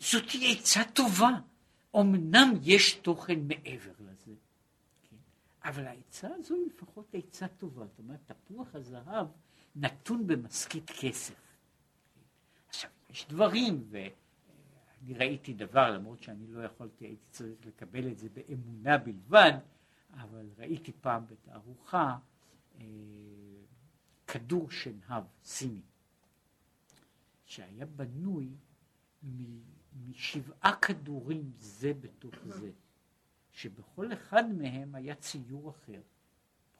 זאת עצה טובה. אמנם יש תוכן מעבר לזה, כן? אבל העצה הזו היא לפחות עצה טובה. זאת אומרת, תפוח הזהב נתון במשכית כסף. עכשיו, יש דברים, ואני ראיתי דבר, למרות שאני לא יכולתי, הייתי צריך לקבל את זה באמונה בלבד, אבל ראיתי פעם בתערוכה אה, כדור שנהב סיני, שהיה בנוי. משבעה כדורים זה בתוך זה, שבכל אחד מהם היה ציור אחר.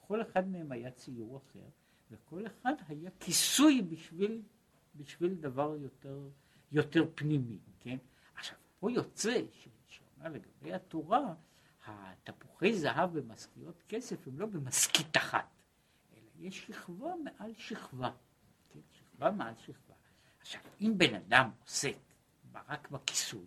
בכל אחד מהם היה ציור אחר, וכל אחד היה כיסוי בשביל, בשביל דבר יותר, יותר פנימי, כן? עכשיו, פה יוצא, שאומר לגבי התורה, התפוחי זהב במשכיות כסף הם לא במשכית אחת, אלא יש שכבה מעל שכבה, כן? שכבה מעל שכבה. עכשיו, אם בן אדם עוסק רק בכיסוי.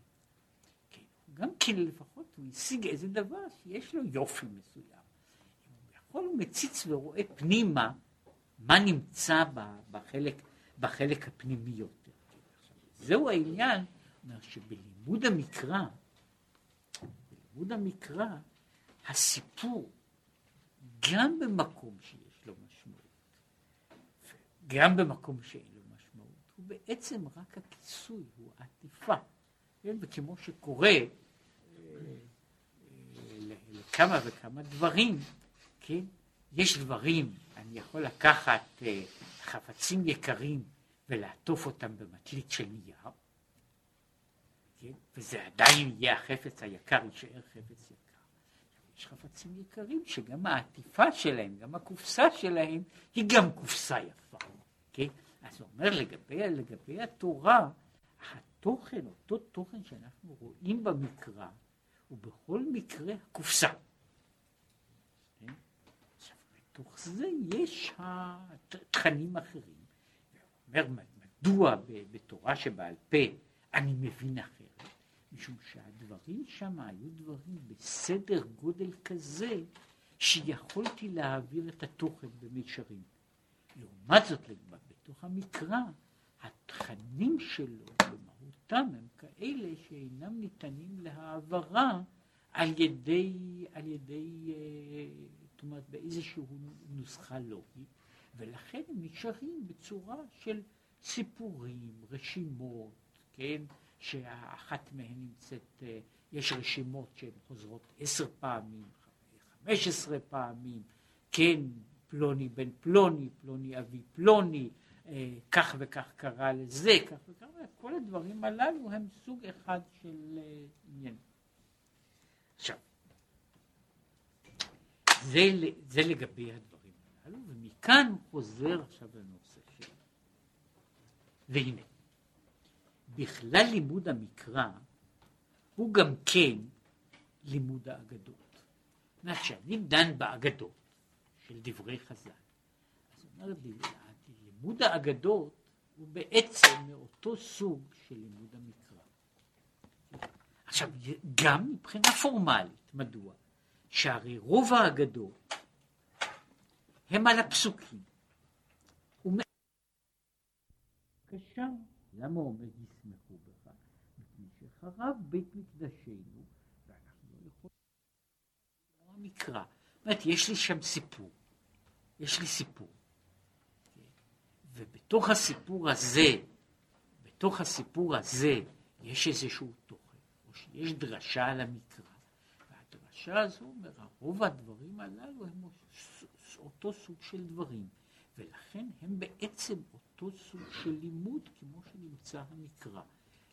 כן. גם כן לפחות הוא השיג איזה דבר שיש לו יופי מסוים. הוא יכול, הוא מציץ ורואה פנימה מה נמצא בחלק, בחלק הפנימי יותר. זהו העניין, אומר שבלימוד המקרא, בלימוד המקרא, הסיפור, גם במקום שיש לו משמעות, גם במקום שאין לו משמעות, הוא בעצם רק הכיסוי, הוא עטיפה. כן? וכמו שקורה אה, אה, לכמה וכמה דברים, כן? יש דברים, אני יכול לקחת אה, חפצים יקרים ולעטוף אותם במטלית של נייר, כן? וזה עדיין יהיה החפץ היקר, יישאר חפץ יקר. יש חפצים יקרים שגם העטיפה שלהם, גם הקופסה שלהם, היא גם קופסה יפה. כן? אז הוא אומר לגבי, לגבי התורה, התוכן, אותו תוכן שאנחנו רואים במקרא, הוא בכל מקרה הקופסה. כן? עכשיו, בתוך זה יש תכנים אחרים. הוא אומר, מדוע בתורה שבעל פה אני מבין אחרת? משום שהדברים שם היו דברים בסדר גודל כזה שיכולתי להעביר את התוכן במישרים. לעומת זאת, בתוך המקרא, התכנים שלו במהותם הם כאלה שאינם ניתנים להעברה על ידי, על ידי, אה, זאת אומרת, באיזושהי נוסחה לוגית, ולכן הם נשארים בצורה של סיפורים, רשימות, כן? שאחת מהן נמצאת, אה, יש רשימות שהן חוזרות עשר פעמים, חמש עשרה פעמים, כן, פלוני בן פלוני, פלוני אבי פלוני, אה, כך וכך קרה לזה, כך וכך, כל הדברים הללו הם סוג אחד של אה, עניין. עכשיו, זה, זה לגבי הדברים הללו, ומכאן חוזר עכשיו לנושא שלנו. והנה, בכלל לימוד המקרא הוא גם כן לימוד האגדות. כשאני דן באגדות של דברי חז"ל, אז אומרת לי, לימוד האגדות הוא בעצם מאותו סוג של לימוד המקרא. עכשיו, גם מבחינה פורמלית, מדוע? שהרי רוב האגדות הם על הפסוקים. קשה, למה אומר ישמחו בך? מפני שחרב בית מקדשנו, ואנחנו לא יכולים... המקרא. זאת אומרת, יש לי שם סיפור. יש לי סיפור. ובתוך הסיפור הזה, בתוך הסיפור הזה, יש איזשהו תוכן, או שיש דרשה על המקרא. והדרשה הזו רוב הדברים הללו הם אותו סוג של דברים, ולכן הם בעצם אותו סוג של לימוד כמו שנמצא המקרא.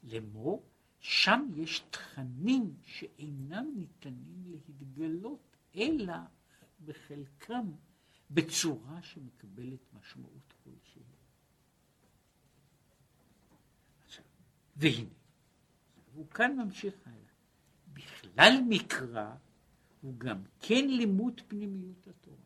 לאמור, שם יש תכנים שאינם ניתנים להתגלות, אלא בחלקם בצורה שמקבלת משמעות כלשהי. והנה, הוא כאן ממשיך הלאה. בכלל מקרא הוא גם כן לימוד פנימיות התורה.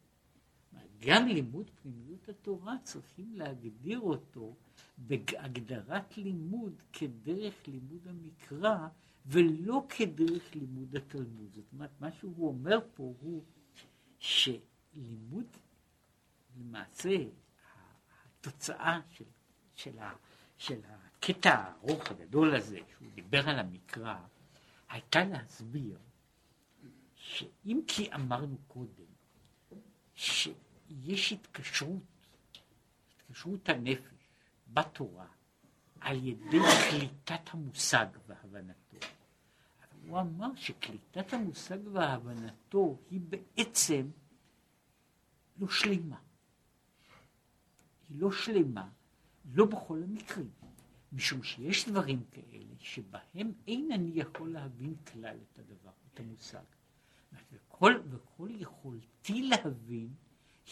גם לימוד פנימיות התורה צריכים להגדיר אותו בהגדרת לימוד כדרך לימוד המקרא ולא כדרך לימוד התלמוד. זאת אומרת, מה שהוא אומר פה הוא שלימוד, למעשה, התוצאה של, של, ה, של הקטע הארוך הגדול הזה, שהוא דיבר על המקרא, הייתה להסביר שאם כי אמרנו קודם, ש... יש התקשרות, התקשרות הנפש בתורה על ידי קליטת המושג והבנתו. הוא אמר שקליטת המושג והבנתו היא בעצם לא שלמה. היא לא שלמה, לא בכל המקרים, משום שיש דברים כאלה שבהם אין אני יכול להבין כלל את הדבר, את המושג. וכל, וכל יכולתי להבין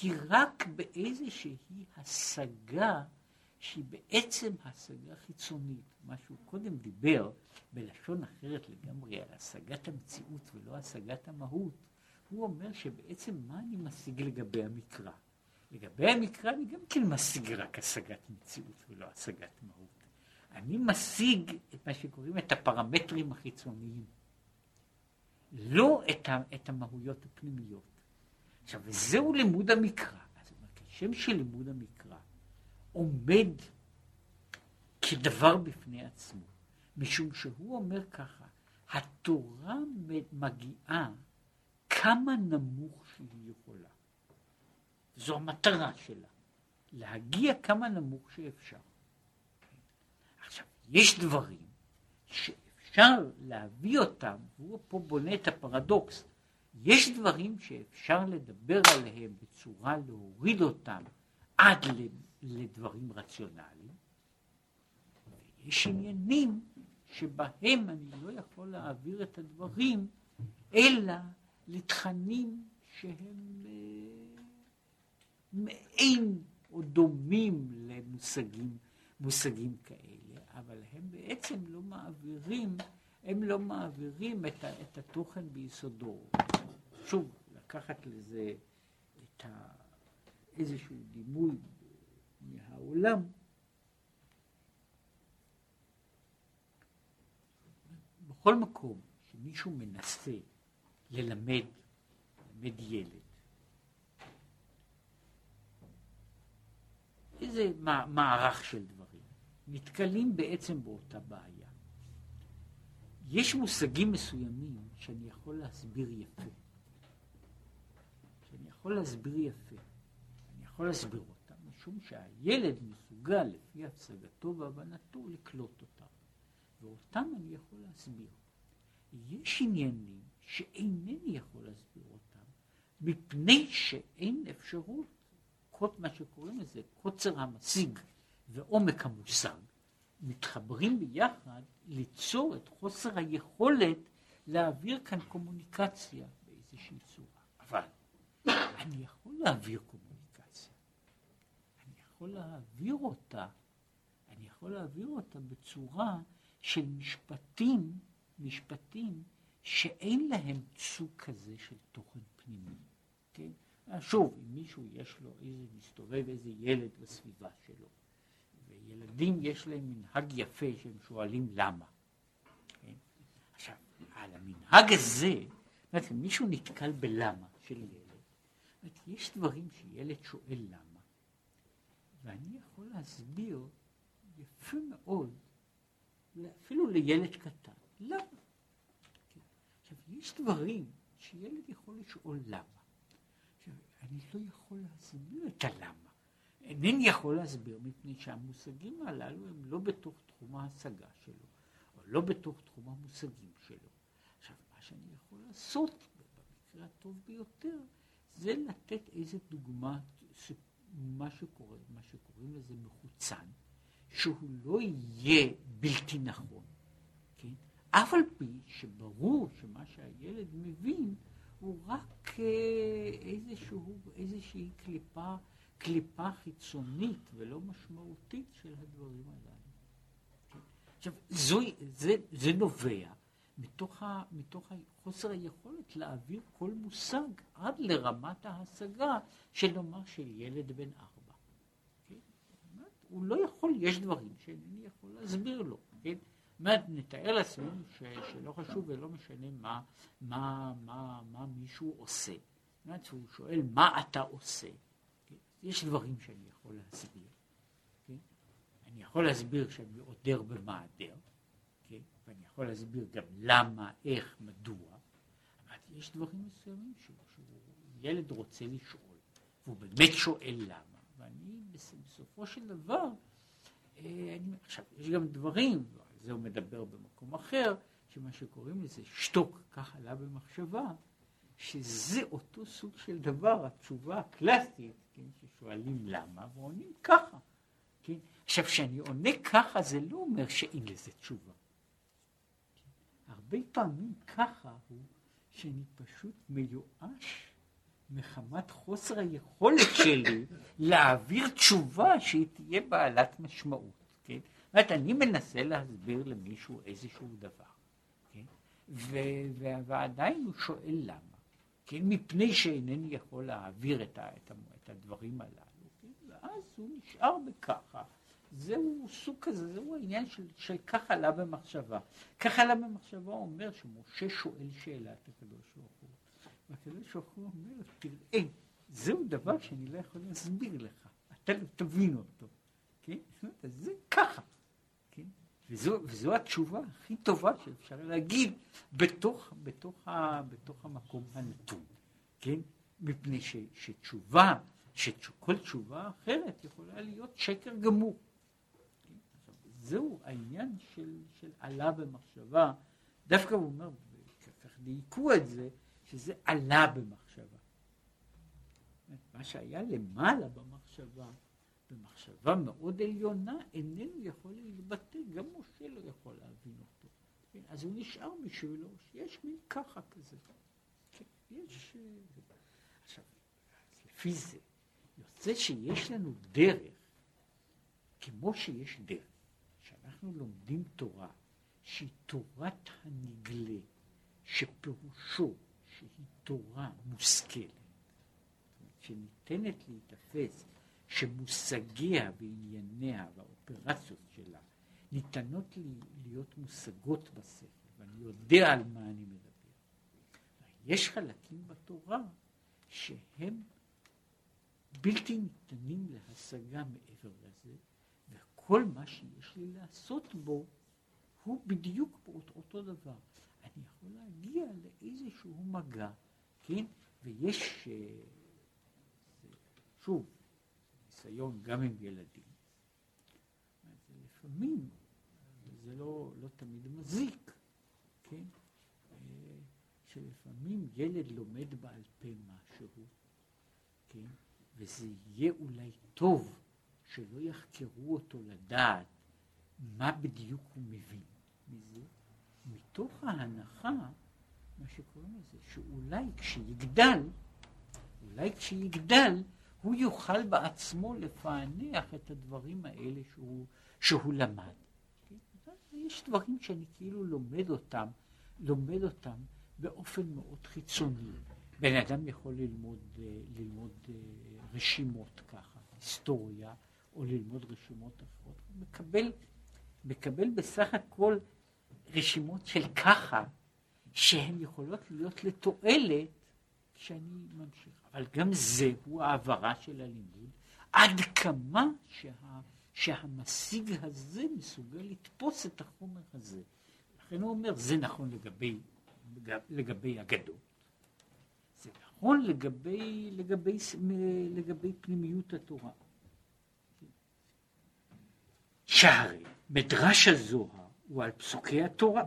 היא רק באיזושהי השגה שהיא בעצם השגה חיצונית. מה שהוא קודם דיבר בלשון אחרת לגמרי על השגת המציאות ולא השגת המהות, הוא אומר שבעצם מה אני משיג לגבי המקרא? לגבי המקרא אני גם כן משיג רק השגת מציאות ולא השגת מהות. אני משיג את מה שקוראים את הפרמטרים החיצוניים, לא את, ה, את המהויות הפנימיות. עכשיו, וזהו לימוד המקרא. אז כשם שלימוד המקרא עומד כדבר בפני עצמו, משום שהוא אומר ככה, התורה מגיעה כמה נמוך שהיא יכולה. זו המטרה שלה. להגיע כמה נמוך שאפשר. עכשיו, יש דברים שאפשר להביא אותם, והוא פה בונה את הפרדוקס, יש דברים שאפשר לדבר עליהם בצורה להוריד אותם עד לדברים רציונליים, ויש עניינים שבהם אני לא יכול להעביר את הדברים, אלא לתכנים שהם אה, מעין או דומים למושגים מושגים כאלה, אבל הם בעצם לא מעבירים, הם לא מעבירים את, את התוכן ביסודו. שוב, לקחת לזה את ה, איזשהו דימוי מהעולם. בכל מקום שמישהו מנסה ללמד, ללמד ילד, איזה מערך של דברים, נתקלים בעצם באותה בעיה. יש מושגים מסוימים שאני יכול להסביר יפה. יכול להסביר יפה. אני יכול להסביר אותם, משום שהילד מסוגל, לפי השגתו והבנתו, לקלוט אותם. ואותם אני יכול להסביר. יש עניינים שאינני יכול להסביר אותם, מפני שאין אפשרות, מה שקוראים לזה, קוצר המשיג ועומק המושג, מתחברים ביחד ליצור את חוסר היכולת להעביר כאן קומוניקציה באיזושהי צורה. אני יכול להעביר קומוניקציה. אני יכול להעביר אותה, אני יכול להעביר אותה בצורה של משפטים, משפטים שאין להם סוג כזה של תוכן פנימי, כן? שוב, אם מישהו יש לו איזה, מסתובב איזה ילד בסביבה שלו, וילדים יש להם מנהג יפה שהם שואלים למה. כן? עכשיו, על המנהג הזה, זאת אם מישהו נתקל בלמה של ילד, אומרת, יש דברים שילד שואל למה, ואני יכול להסביר יפה מאוד אפילו לילד קטן. למה? כן. עכשיו, יש דברים שילד יכול לשאול למה. עכשיו, אני לא יכול להסביר את הלמה. אינני יכול להסביר מפני שהמושגים הללו הם לא בתוך תחום ההשגה שלו, או לא בתוך תחום המושגים שלו. עכשיו, מה שאני יכול לעשות, במקרה הטוב ביותר, זה לתת איזה דוגמה, מה שקורה, מה שקוראים לזה מחוצן, שהוא לא יהיה בלתי נכון, כן? אף על פי שברור שמה שהילד מבין הוא רק אה, איזשהו, איזושהי קליפה, קליפה חיצונית ולא משמעותית של הדברים הללו. כן? עכשיו, זו, זה, זה נובע מתוך, ה, מתוך חוסר היכולת להעביר כל מושג עד לרמת ההשגה של נאמר של ילד בן ארבע. הוא לא יכול, יש דברים שאינני יכול להסביר לו, כן? אומרת, נתאר לעצמנו שלא חשוב ולא משנה מה, מה, מה, מה מישהו עושה. אומרת, הוא שואל, מה אתה עושה? כן? יש דברים שאני יכול להסביר. כן? אני יכול להסביר שאני עודר במעדר, כן? ואני יכול להסביר גם למה, איך, מדוע. אבל יש דברים מסוימים שילד רוצה לשאול, והוא באמת שואל למה. ואני בסופו של דבר, אה, אני, עכשיו, יש גם דברים, זה הוא מדבר במקום אחר, שמה שקוראים לזה שתוק, כך עלה במחשבה, שזה אותו סוג של דבר, התשובה הקלאסית, כן, ששואלים למה, ועונים ככה. כן? עכשיו, כשאני עונה ככה, זה לא אומר שאין לזה תשובה. הרבה פעמים ככה הוא שאני פשוט מיואש מחמת חוסר היכולת שלי להעביר תשובה שהיא תהיה בעלת משמעות, כן? זאת אומרת, אני מנסה להסביר למישהו איזשהו דבר, כן? ו- ועדיין הוא שואל למה, כן? מפני שאינני יכול להעביר את, ה- את, ה- את הדברים הללו, כן? ואז הוא נשאר בככה. זהו סוג כזה, זהו העניין של, של כך עלה במחשבה. כך עלה במחשבה אומר שמשה שואל שאלה את הקדוש ברוך הוא. והקדוש ברוך הוא אומר, תראה, זהו דבר שאני לא יכול להסביר לך, אתה לא תבין אותו, כן? זה ככה, כן? וזו, וזו התשובה הכי טובה שאפשר להגיד בתוך, בתוך, ה, בתוך המקום הנתון, כן? מפני ש, שתשובה שכל תשובה אחרת יכולה להיות שקר גמור. זהו העניין של, של עלה במחשבה, דווקא הוא אומר, כך דייקו את זה, שזה עלה במחשבה. מה שהיה למעלה במחשבה, במחשבה מאוד עליונה, איננו יכול להתבטא, גם משה לא יכול להבין אותו. כן, אז הוא נשאר בשבילו, שיש מין ככה כזה. כן, יש... עכשיו, לפי זה, יוצא שיש לנו דרך, כמו שיש דרך, שאנחנו לומדים תורה, שהיא תורת הנגלה, שפירושו שהיא תורה מושכלת, שניתנת להיתפס, שמושגיה וענייניה והאופרציות שלה ניתנות לי להיות מושגות בשכל, ואני יודע על מה אני מדבר. יש חלקים בתורה שהם בלתי ניתנים להשגה מעבר לזה, וכל מה שיש לי לעשות בו הוא בדיוק אותו דבר. אני יכול להגיע לאיזשהו מגע, כן? ויש, אה, שוב, ניסיון גם עם ילדים. לפעמים זה לא, לא תמיד מזיק, כן? אה, שלפעמים ילד לומד בעל פה משהו, כן? וזה יהיה אולי טוב שלא יחקרו אותו לדעת מה בדיוק הוא מבין מזה, מתוך ההנחה, מה שקוראים לזה, שאולי כשיגדל, אולי כשיגדל, הוא יוכל בעצמו לפענח את הדברים האלה שהוא, שהוא למד. יש דברים שאני כאילו לומד אותם, לומד אותם באופן מאוד חיצוני. בן אדם יכול ללמוד, אה, ללמוד אה, רשימות ככה, היסטוריה, או ללמוד רשימות אחרות. הוא מקבל, מקבל בסך הכל רשימות של ככה, שהן יכולות להיות לתועלת כשאני ממשיך. אבל גם זה הוא העברה של הלימוד, עד כמה שה, שהמשיג הזה מסוגל לתפוס את החומר הזה. לכן הוא אומר, זה נכון לגבי, לגבי אגדות. זה נכון לגבי, לגבי, לגבי פנימיות התורה. שהרי מדרש הזוהר הוא על פסוקי התורה.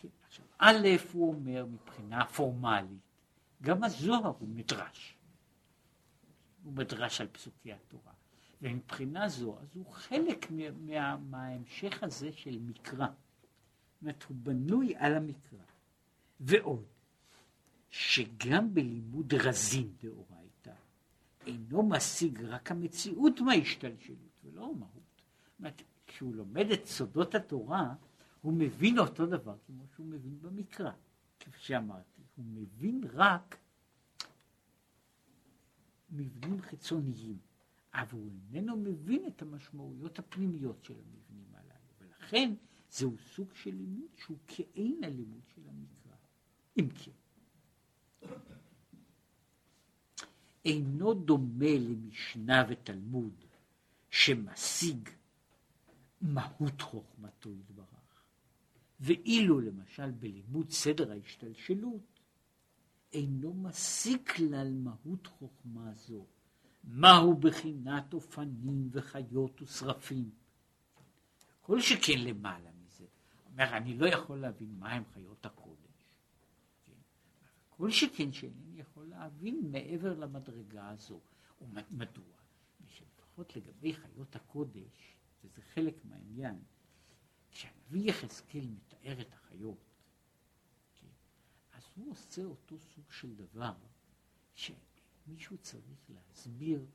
כן, עכשיו, א', הוא אומר מבחינה פורמלית, גם הזוהר הוא מדרש. הוא מדרש על פסוקי התורה. ומבחינה זו, אז הוא חלק מה, מה, מההמשך הזה של מקרא. זאת אומרת, הוא בנוי על המקרא. ועוד, שגם בלימוד רזין דאורייתא, אינו משיג רק המציאות מההשתלשלות, ולא המהות. זאת אומרת, כשהוא לומד את סודות התורה, הוא מבין אותו דבר כמו שהוא מבין במקרא, כפי שאמרתי. הוא מבין רק מבנים חיצוניים, אבל הוא איננו מבין את המשמעויות הפנימיות של המבנים הללו, ולכן זהו סוג של לימוד שהוא כאין הלימוד של המקרא. אם כן, אינו דומה למשנה ותלמוד שמשיג מהות חוכמתו יתברך, ואילו למשל בלימוד סדר ההשתלשלות אינו משיג כלל מהות חוכמה זו, מהו בחינת אופנים וחיות ושרפים. כל שכן למעלה מזה. אומר, אני לא יכול להבין מהם חיות הקודש. כן? כל שכן שאינני יכול להבין מעבר למדרגה הזו. ומדוע? לפחות לגבי חיות הקודש, וזה חלק מהעניין, כשהנביא יחזקאל מתאר את החיות, הוא עושה אותו סוג של דבר שמישהו צריך להסביר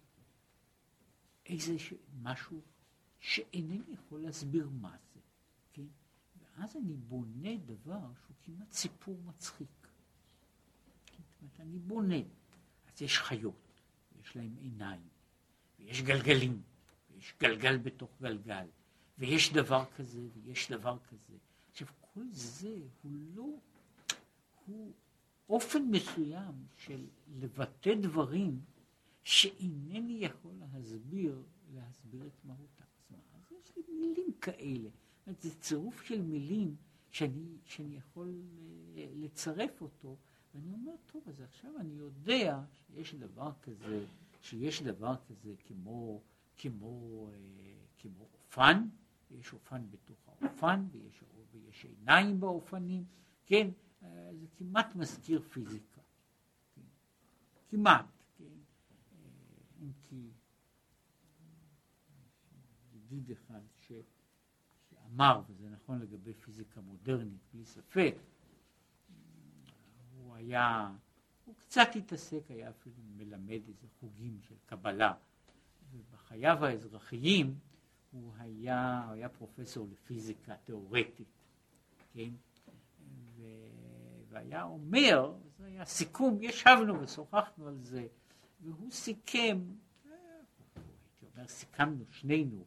איזה ש... משהו שאינני יכול להסביר מה זה, כן? ואז אני בונה דבר שהוא כמעט סיפור מצחיק. כן? זאת אומרת, אני בונה. אז יש חיות, יש להם עיניים, ויש גלגלים, ויש גלגל בתוך גלגל, ויש דבר כזה, ויש דבר כזה. עכשיו, כל זה הוא לא הוא אופן מסוים של לבטא דברים שאינני יכול להסביר, להסביר את מהותם. אז מה? אז יש לי מילים כאלה. זה צירוף של מילים שאני, שאני יכול אה, לצרף אותו, ואני אומר, טוב, אז עכשיו אני יודע שיש דבר כזה שיש דבר כזה כמו, כמו, אה, כמו אופן, יש אופן בתוך האופן, ויש, ויש עיניים באופנים, כן, אה, זה כמעט מזכיר פיזיקה, כן? כמעט, כן, אה, אם כי ידיד אחד ש, שאמר, וזה נכון לגבי פיזיקה מודרנית, בלי ספק, הוא היה, הוא קצת התעסק, היה אפילו מלמד איזה חוגים של קבלה, ובחייו האזרחיים הוא היה, הוא היה פרופסור לפיזיקה תיאורטית, כן? ו... והיה אומר, זה היה סיכום, ישבנו ושוחחנו על זה, והוא סיכם, הייתי אומר, סיכמנו שנינו,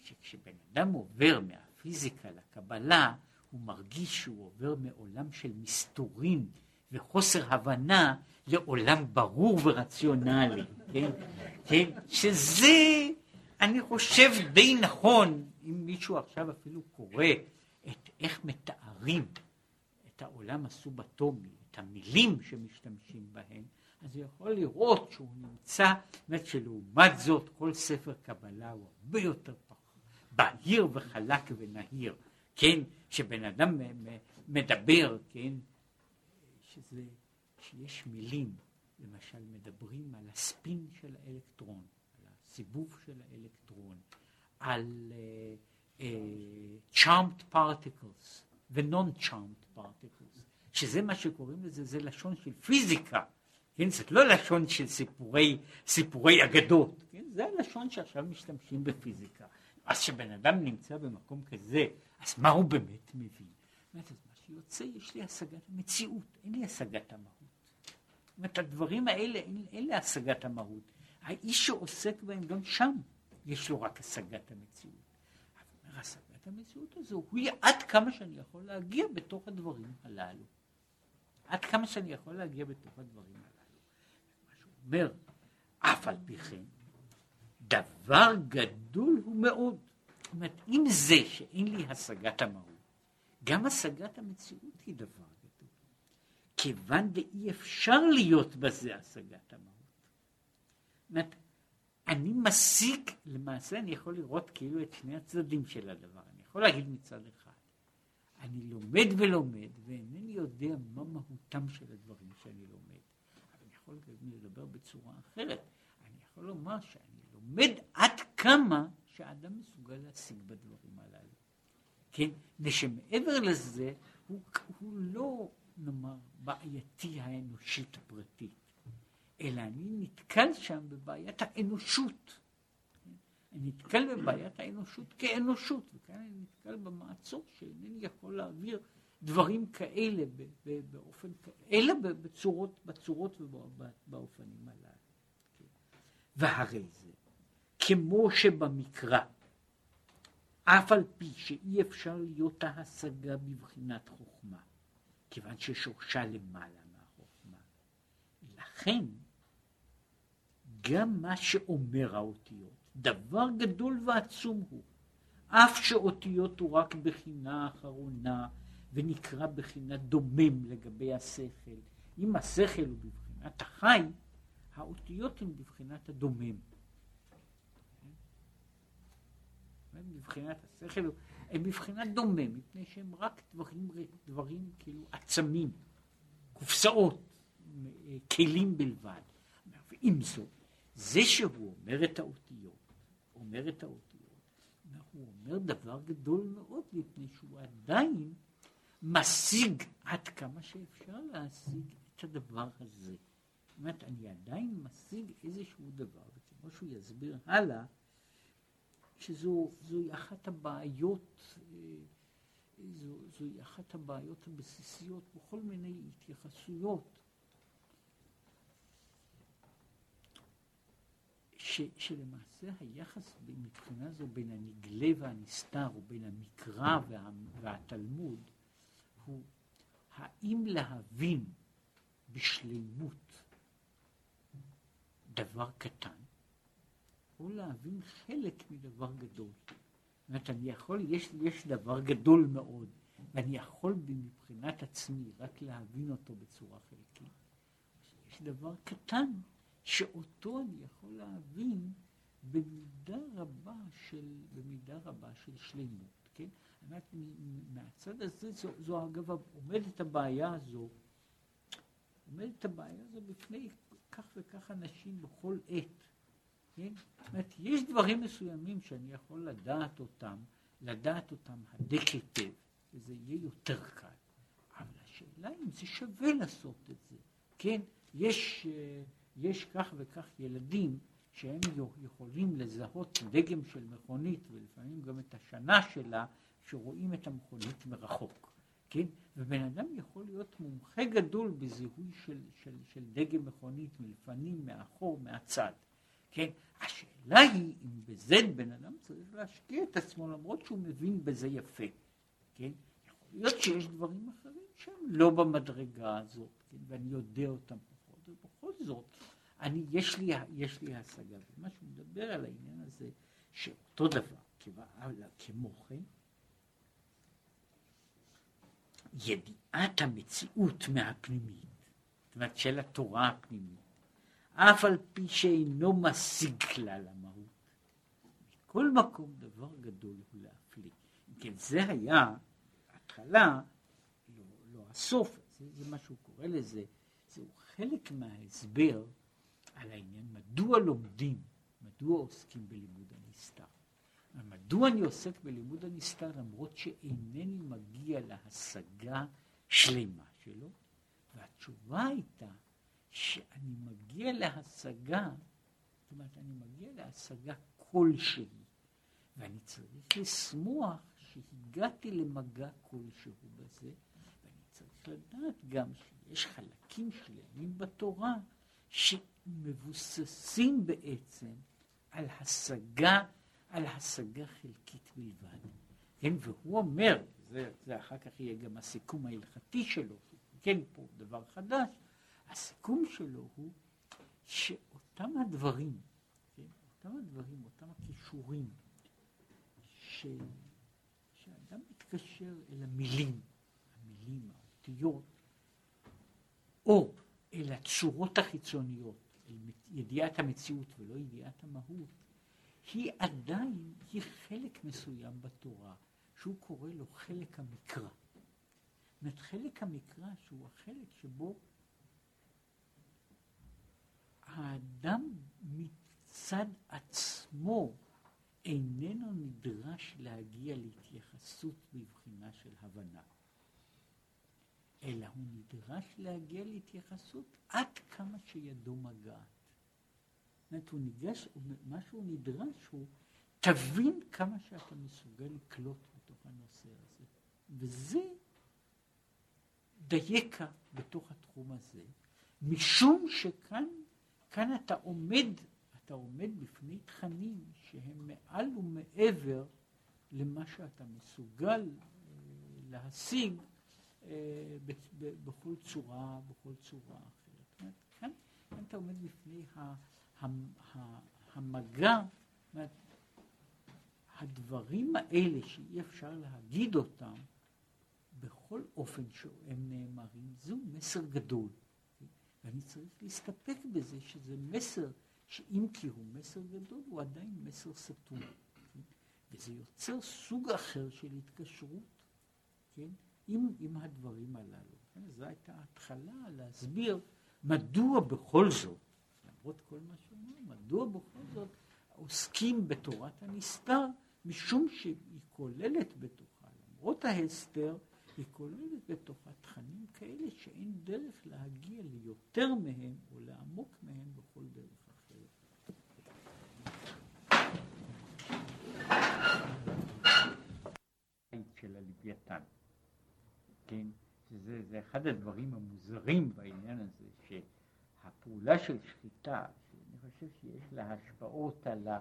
שכשבן אדם עובר מהפיזיקה לקבלה, הוא מרגיש שהוא עובר מעולם של מסתורים וחוסר הבנה לעולם ברור ורציונלי, כן? כן? שזה, אני חושב, די נכון, אם מישהו עכשיו אפילו קורא את איך מתארים את העולם הסובטומי, את המילים שמשתמשים בהן, אז הוא יכול לראות שהוא נמצא, באמת שלעומת זאת כל ספר קבלה הוא הרבה יותר בהיר וחלק ונהיר, כן, שבן אדם מדבר, כן, שזה, שיש מילים, למשל מדברים על הספין של האלקטרון, על הסיבוב של האלקטרון, על uh, uh, charmed particles ו-non-charmed particles, שזה מה שקוראים לזה, זה לשון של פיזיקה, כן, זאת לא לשון של סיפורי, סיפורי אגדות, כן, זה הלשון שעכשיו משתמשים בפיזיקה. אז כשבן אדם נמצא במקום כזה, אז מה הוא באמת מבין? אז מה שיוצא, יש לי השגת המציאות, אין לי השגת המהות. אומרת, הדברים האלה, אין, אין לי השגת המהות. האיש שעוסק בהם, גם שם יש לו רק השגת המציאות. אומר, השגת המציאות הזו, הוא עד כמה שאני יכול להגיע בתוך הדברים הללו. עד כמה שאני יכול להגיע בתוך הדברים הללו. מה שהוא אומר, אף על פי כן, דבר גדול הוא מאוד. זאת אומרת, אם זה שאין לי השגת המהות, גם השגת המציאות היא דבר. כיוון ואי אפשר להיות בזה השגת המהות. אומרת, אני משיג, למעשה אני יכול לראות כאילו את שני הצדדים של הדבר. אני יכול להגיד מצד אחד, אני לומד ולומד ואינני יודע מה מהותם של הדברים שאני לומד. אבל אני יכול לדבר בצורה אחרת. אני יכול לומר שאני לומד עד כמה שהאדם מסוגל להשיג בדברים הללו. כן? ושמעבר לזה, הוא, הוא לא, נאמר, בעייתי האנושית הפרטית, אלא אני נתקל שם בבעיית האנושות. אני נתקל בבעיית האנושות כאנושות, וכאן אני נתקל במעצור שאינני יכול להעביר דברים כאלה באופן, אלא בצורות, בצורות ובאופנים הללו. כן? והרי זה כמו שבמקרא, אף על פי שאי אפשר להיות ההשגה בבחינת חוכמה, כיוון ששורשה למעלה מהחוכמה. לכן, גם מה שאומר האותיות, דבר גדול ועצום הוא, אף שאותיות הוא רק בחינה אחרונה, ונקרא בחינה דומם לגבי השכל. אם השכל הוא בבחינת החי, האותיות הן בבחינת הדומם. מבחינת השכל, הם מבחינת דומה, מפני שהם רק דברים, דברים כאילו עצמים, קופסאות, כלים בלבד. ועם זאת, זה שהוא אומר את האותיות, אומר את האותיות, הוא אומר דבר גדול מאוד, מפני שהוא עדיין משיג עד כמה שאפשר להשיג את הדבר הזה. זאת אומרת, אני עדיין משיג איזשהו דבר, וכמו שהוא יסביר הלאה, שזוהי אחת הבעיות, אה, זו, זוהי אחת הבעיות הבסיסיות בכל מיני התייחסויות, ש, שלמעשה היחס מבחינה זו בין הנגלה והנסתר, או בין המקרא וה, והתלמוד, הוא האם להבין בשלימות דבר קטן, או להבין חלק מדבר גדול. זאת אומרת, אני יכול, יש, יש דבר גדול מאוד, ואני יכול מבחינת עצמי רק להבין אותו בצורה חלקית. יש דבר קטן שאותו אני יכול להבין במידה רבה של, במידה רבה של שלמות, כן? אומרת, מהצד הזה, זו, זו אגב עומדת הבעיה הזו, עומדת הבעיה הזו בפני כך וכך אנשים בכל עת, כן? זאת אומרת, יש דברים מסוימים שאני יכול לדעת אותם, לדעת אותם הדק היטב, וזה יהיה יותר קל. אבל השאלה אם זה שווה לעשות את זה, כן? יש, אה, יש כך וכך ילדים שהם יכולים לזהות דגם של מכונית ולפעמים גם את השנה שלה, שרואים את המכונית מרחוק, כן? ובן אדם יכול להיות מומחה גדול בזיהוי של, של, של דגם מכונית מלפנים, מאחור, מהצד, כן? השאלה היא אם בזה בן אדם צריך להשקיע את עצמו למרות שהוא מבין בזה יפה, כן? יכול להיות שיש דברים אחרים שהם לא במדרגה הזאת, כן? ואני יודע אותם פחות, ובכל זאת אני, יש לי, יש לי השגה, ומה שהוא מדבר על העניין הזה, שאותו דבר, כמו כן, ידיעת המציאות מהפנימית, זאת אומרת של התורה הפנימית, אף על פי שאינו משיג כלל המהות. מכל מקום דבר גדול הוא להפליא. כן, זה היה התחלה, לא, לא הסוף, זה, זה מה שהוא קורא לזה, זהו חלק מההסבר על העניין מדוע לומדים, מדוע עוסקים בלימוד הנסתר. מדוע אני עוסק בלימוד הנסתר למרות שאינני מגיע להשגה שלמה שלו? והתשובה הייתה שאני מגיע להשגה, זאת אומרת אני מגיע להשגה כלשהי, ואני צריך לשמוח שהגעתי למגע כלשהו בזה, ואני צריך לדעת גם שיש חלקים שלמים בתורה שמבוססים בעצם על השגה על השגה חלקית בלבד. כן, והוא אומר, זה, זה אחר כך יהיה גם הסיכום ההלכתי שלו, כן, פה דבר חדש, הסיכום שלו הוא שאותם הדברים, כן, אותם הדברים, אותם הכישורים, ש, שאדם מתקשר אל המילים, המילים, האותיות, או אל הצורות החיצוניות, אל ידיעת המציאות ולא ידיעת המהות, היא עדיין, היא חלק מסוים בתורה, שהוא קורא לו חלק המקרא. זאת אומרת, חלק המקרא שהוא החלק שבו האדם מצד עצמו איננו נדרש להגיע להתייחסות בבחינה של הבנה, אלא הוא נדרש להגיע להתייחסות עד כמה שידו מגעת. אומרת, הוא ניגש, מה שהוא נדרש הוא, תבין כמה שאתה מסוגל לקלוט בתוך הנושא הזה. וזה דייקה בתוך התחום הזה, משום שכאן כאן אתה עומד, אתה עומד בפני תכנים שהם מעל ומעבר למה שאתה מסוגל אה, להשיג אה, בכל צורה, בכל צורה אחרת. כאן, כאן אתה עומד בפני. המגע, הדברים האלה שאי אפשר להגיד אותם בכל אופן שהם נאמרים, זהו מסר גדול. ואני צריך להסתפק בזה שזה מסר, שאם כי הוא מסר גדול, הוא עדיין מסר סתום. וזה יוצר סוג אחר של התקשרות, כן, עם, עם הדברים הללו. כן? זו הייתה התחלה להסביר מדוע בכל זאת למרות כל מה שאומר, מדוע בכל זאת עוסקים בתורת הנסתר, משום שהיא כוללת בתוכה, למרות ההסתר, היא כוללת בתוכה תכנים כאלה שאין דרך להגיע ליותר מהם או לעמוק מהם בכל דרך אחרת. של הלוויתן, כן, שזה אחד הדברים המוזרים בעניין הזה, ש... הפעולה של שחיטה, שאני חושב שיש לה השפעות על ה...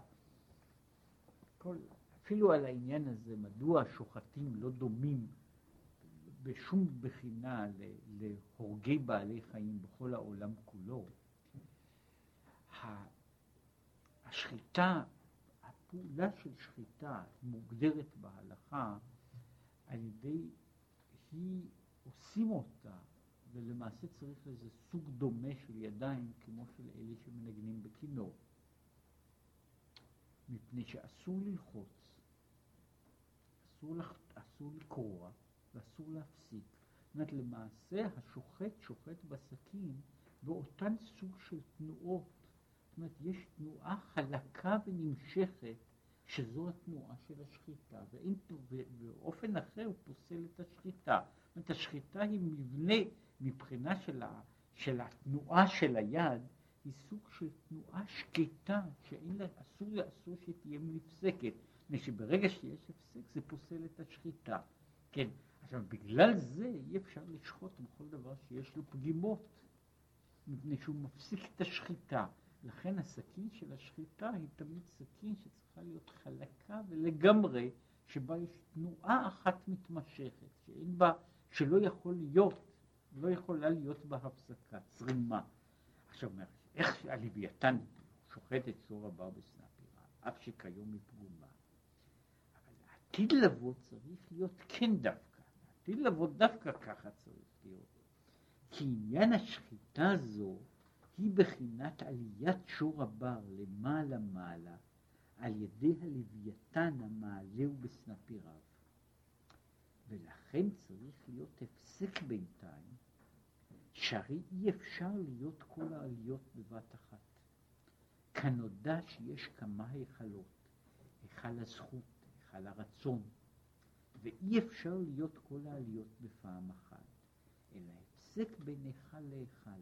כל, אפילו על העניין הזה, מדוע השוחטים לא דומים בשום בחינה להורגי בעלי חיים בכל העולם כולו. השחיטה, הפעולה של שחיטה מוגדרת בהלכה על ידי, היא עושים אותה ולמעשה צריך לזה סוג דומה של ידיים כמו של אלה שמנגנים בכינור. מפני שאסור ללחוץ, אסור, לח... אסור לקרוע ואסור להפסיק. זאת אומרת, למעשה השוחט שוחט בסכין באותן סוג של תנועות. זאת אומרת, יש תנועה חלקה ונמשכת שזו התנועה של השחיטה, ואין, באופן אחר הוא פוסל את השחיטה. זאת אומרת, השחיטה היא מבנה מבחינה של, ה, של התנועה של היד, היא סוג של תנועה שקטה, שאין לה, אסור, אסור שתהיה נפסקת, מפני שברגע שיש הפסק זה פוסל את השחיטה. כן, עכשיו בגלל זה אי אפשר לשחוט בכל דבר שיש לו פגימות, מפני שהוא מפסיק את השחיטה. לכן הסכין של השחיטה היא תמיד סכין שצריכה להיות חלקה ולגמרי, שבה יש תנועה אחת מתמשכת, שאין בה, שלא יכול להיות, לא יכולה להיות בה הפסקה, צרימה. עכשיו, איך הלוויתן שוחט את שור הבר בסנפירה, אף שכיום היא פגומה, אבל העתיד לבוא צריך להיות כן דווקא, העתיד לבוא דווקא ככה צריך להיות, כי עניין השחיטה הזו היא בחינת עליית שור הבר למעלה מעלה על ידי הלוויתן המעלהו בסנפיריו. ולכן צריך להיות הפסק בינתיים, שהרי אי אפשר להיות כל העליות בבת אחת. כנודע שיש כמה היכלות, היכל הזכות, היכל הרצון, ואי אפשר להיות כל העליות בפעם אחת, אלא הפסק בין היכל להיכל.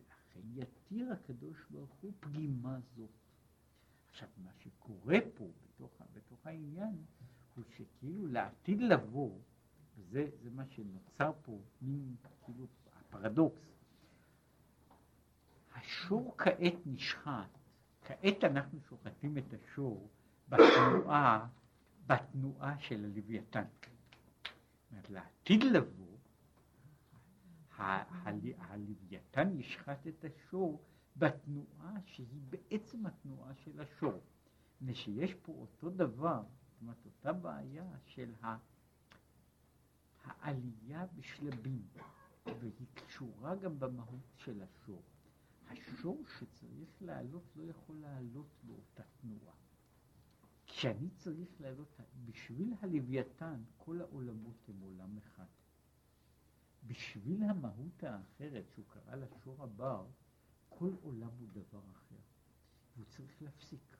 לכן יתיר הקדוש ברוך הוא פגימה זאת. עכשיו, מה שקורה פה בתוך, בתוך העניין, הוא שכאילו לעתיד לבוא, וזה זה מה שנוצר פה, מין כאילו הפרדוקס, השור כעת נשחט, כעת אנחנו שוחטים את השור בתנועה, בתנועה של הלוויתן. אומרת, לעתיד לבוא, הלוויתן ישחט את השור בתנועה שהיא בעצם התנועה של השור. מפני פה אותו דבר, זאת אומרת אותה בעיה של העלייה בשלבים, והיא קשורה גם במהות של השור. השור שצריך לעלות לא יכול לעלות באותה תנועה. כשאני צריך לעלות, בשביל הלוויתן כל העולמות הם עולם אחד. בשביל המהות האחרת שהוא קרא לה שור הבר, כל עולם הוא דבר אחר, והוא צריך להפסיק.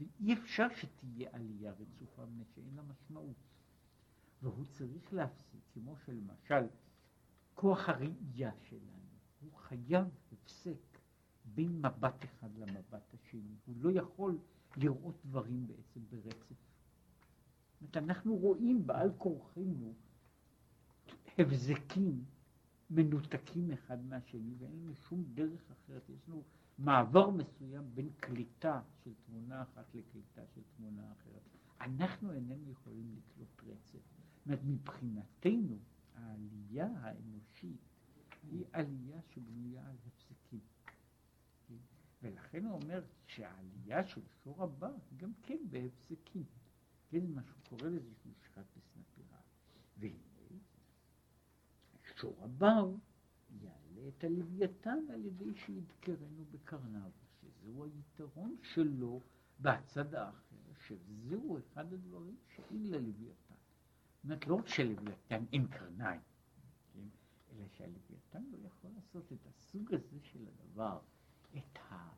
ואי אפשר שתהיה עלייה רצופה מפני שאין לה משמעות. והוא צריך להפסיק, כמו שלמשל כוח הראייה שלנו, הוא חייב הפסק בין מבט אחד למבט השני, הוא לא יכול לראות דברים בעצם ברצף. זאת אנחנו רואים בעל כורחנו הבזקים מנותקים אחד מהשני ואין לנו שום דרך אחרת, יש לנו מעבר מסוים בין קליטה של תמונה אחת לקליטה של תמונה אחרת. אנחנו איננו יכולים לקלוט רצף. זאת אומרת, מבחינתנו העלייה האנושית היא עלייה שבנויה על הפסקים. כן? ולכן הוא אומר שהעלייה של שור הבא היא גם כן בהפסקים. כן, מה שהוא קורא לזה שהוא שחט בסנפירה. והנה שור הבר יעלה את הלוויתן על ידי שידקרנו בקרניו, שזהו היתרון שלו בצד האחר, שזהו אחד הדברים שאין ללוויתן. זאת אומרת, לא רק שללוויתן אין קרניים, כן? אלא שהלוויתן לא יכול לעשות את הסוג הזה של הדבר, את, ה,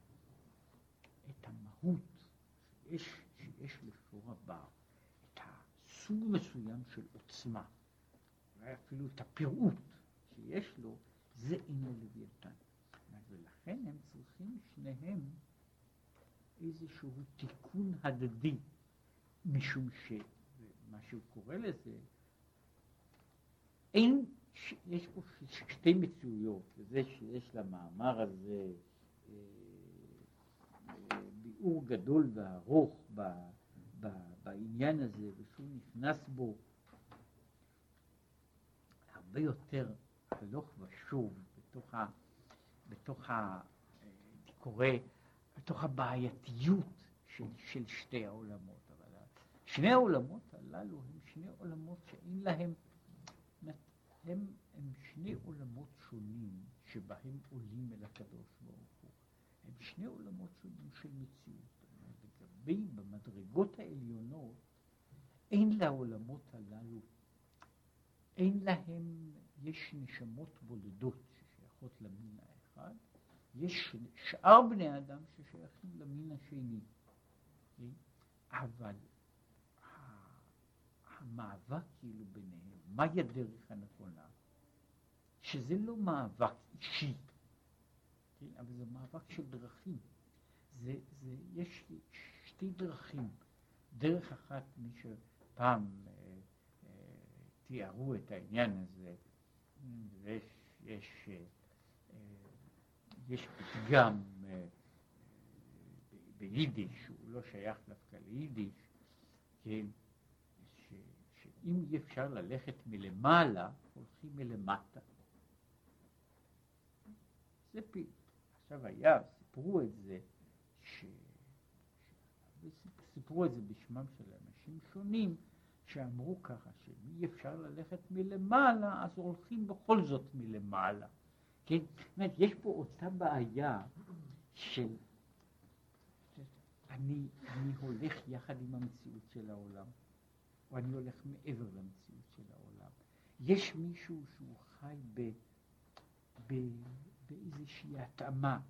את המהות שיש, שיש לשור הבר, את הסוג מסוים של עוצמה. אולי אפילו את הפירוט שיש לו, זה אינו לוויתן. ולכן הם צריכים שניהם איזשהו תיקון הדדי, משום שמה שהוא קורא לזה, אין, יש פה שתי מציאויות, וזה שיש למאמר הזה ביאור גדול וארוך ב, ב, בעניין הזה, ושהוא נכנס בו הרבה יותר הלוך ושוב בתוך ה... בתוך ה... קורא, בתוך הבעייתיות של, של שתי העולמות. אבל שני העולמות הללו הם שני עולמות שאין להם, הם, הם שני עולמות שונים שבהם עולים אל הקדוש ברוך. הם שני עולמות שונים של מציאות. לגבי במדרגות העליונות, אין לעולמות הללו, אין להם, יש נשמות בודדות ששייכות למין האחד, יש שאר בני אדם ששייכים למין השני. אבל המאבק כאילו ביניהם, מהי הדרך הנכונה? שזה לא מאבק אישי, כן? אבל זה מאבק של דרכים. זה, זה, יש שתי דרכים. דרך אחת, מי שפעם אה, אה, תיארו את העניין הזה, יש, יש, אה, אה, יש פתגם אה, ביידיש, הוא לא שייך דווקא ליידיש, כן, ש, שאם אי אפשר ללכת מלמעלה, הולכים מלמטה. זה פי. עכשיו היה, סיפרו את זה, ש... סיפרו את זה בשמם של אנשים שונים, שאמרו ככה, שאם אי אפשר ללכת מלמעלה, אז הולכים בכל זאת מלמעלה. כן? זאת אומרת, יש פה אותה בעיה של אני, אני הולך יחד עם המציאות של העולם, או אני הולך מעבר למציאות של העולם. יש מישהו שהוא חי ב, ב, באיזושהי התאמה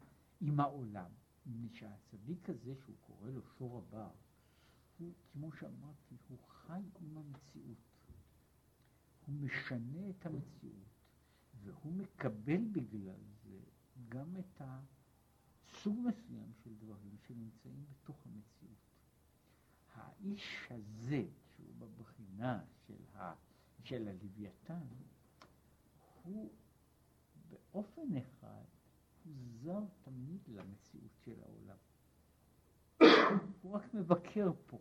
עם העולם. מפני שהצדיק הזה שהוא קורא לו שור הבר, הוא, כמו שאמרתי, הוא חי עם המציאות. הוא משנה את המציאות, והוא מקבל בגלל זה גם את הסוג מסוים של דברים שנמצאים בתוך המציאות. האיש הזה, שהוא בבחינה של, ה, של הלוויתן, הוא באופן אחד הוא זר תמיד למציאות של העולם. הוא רק מבקר פה.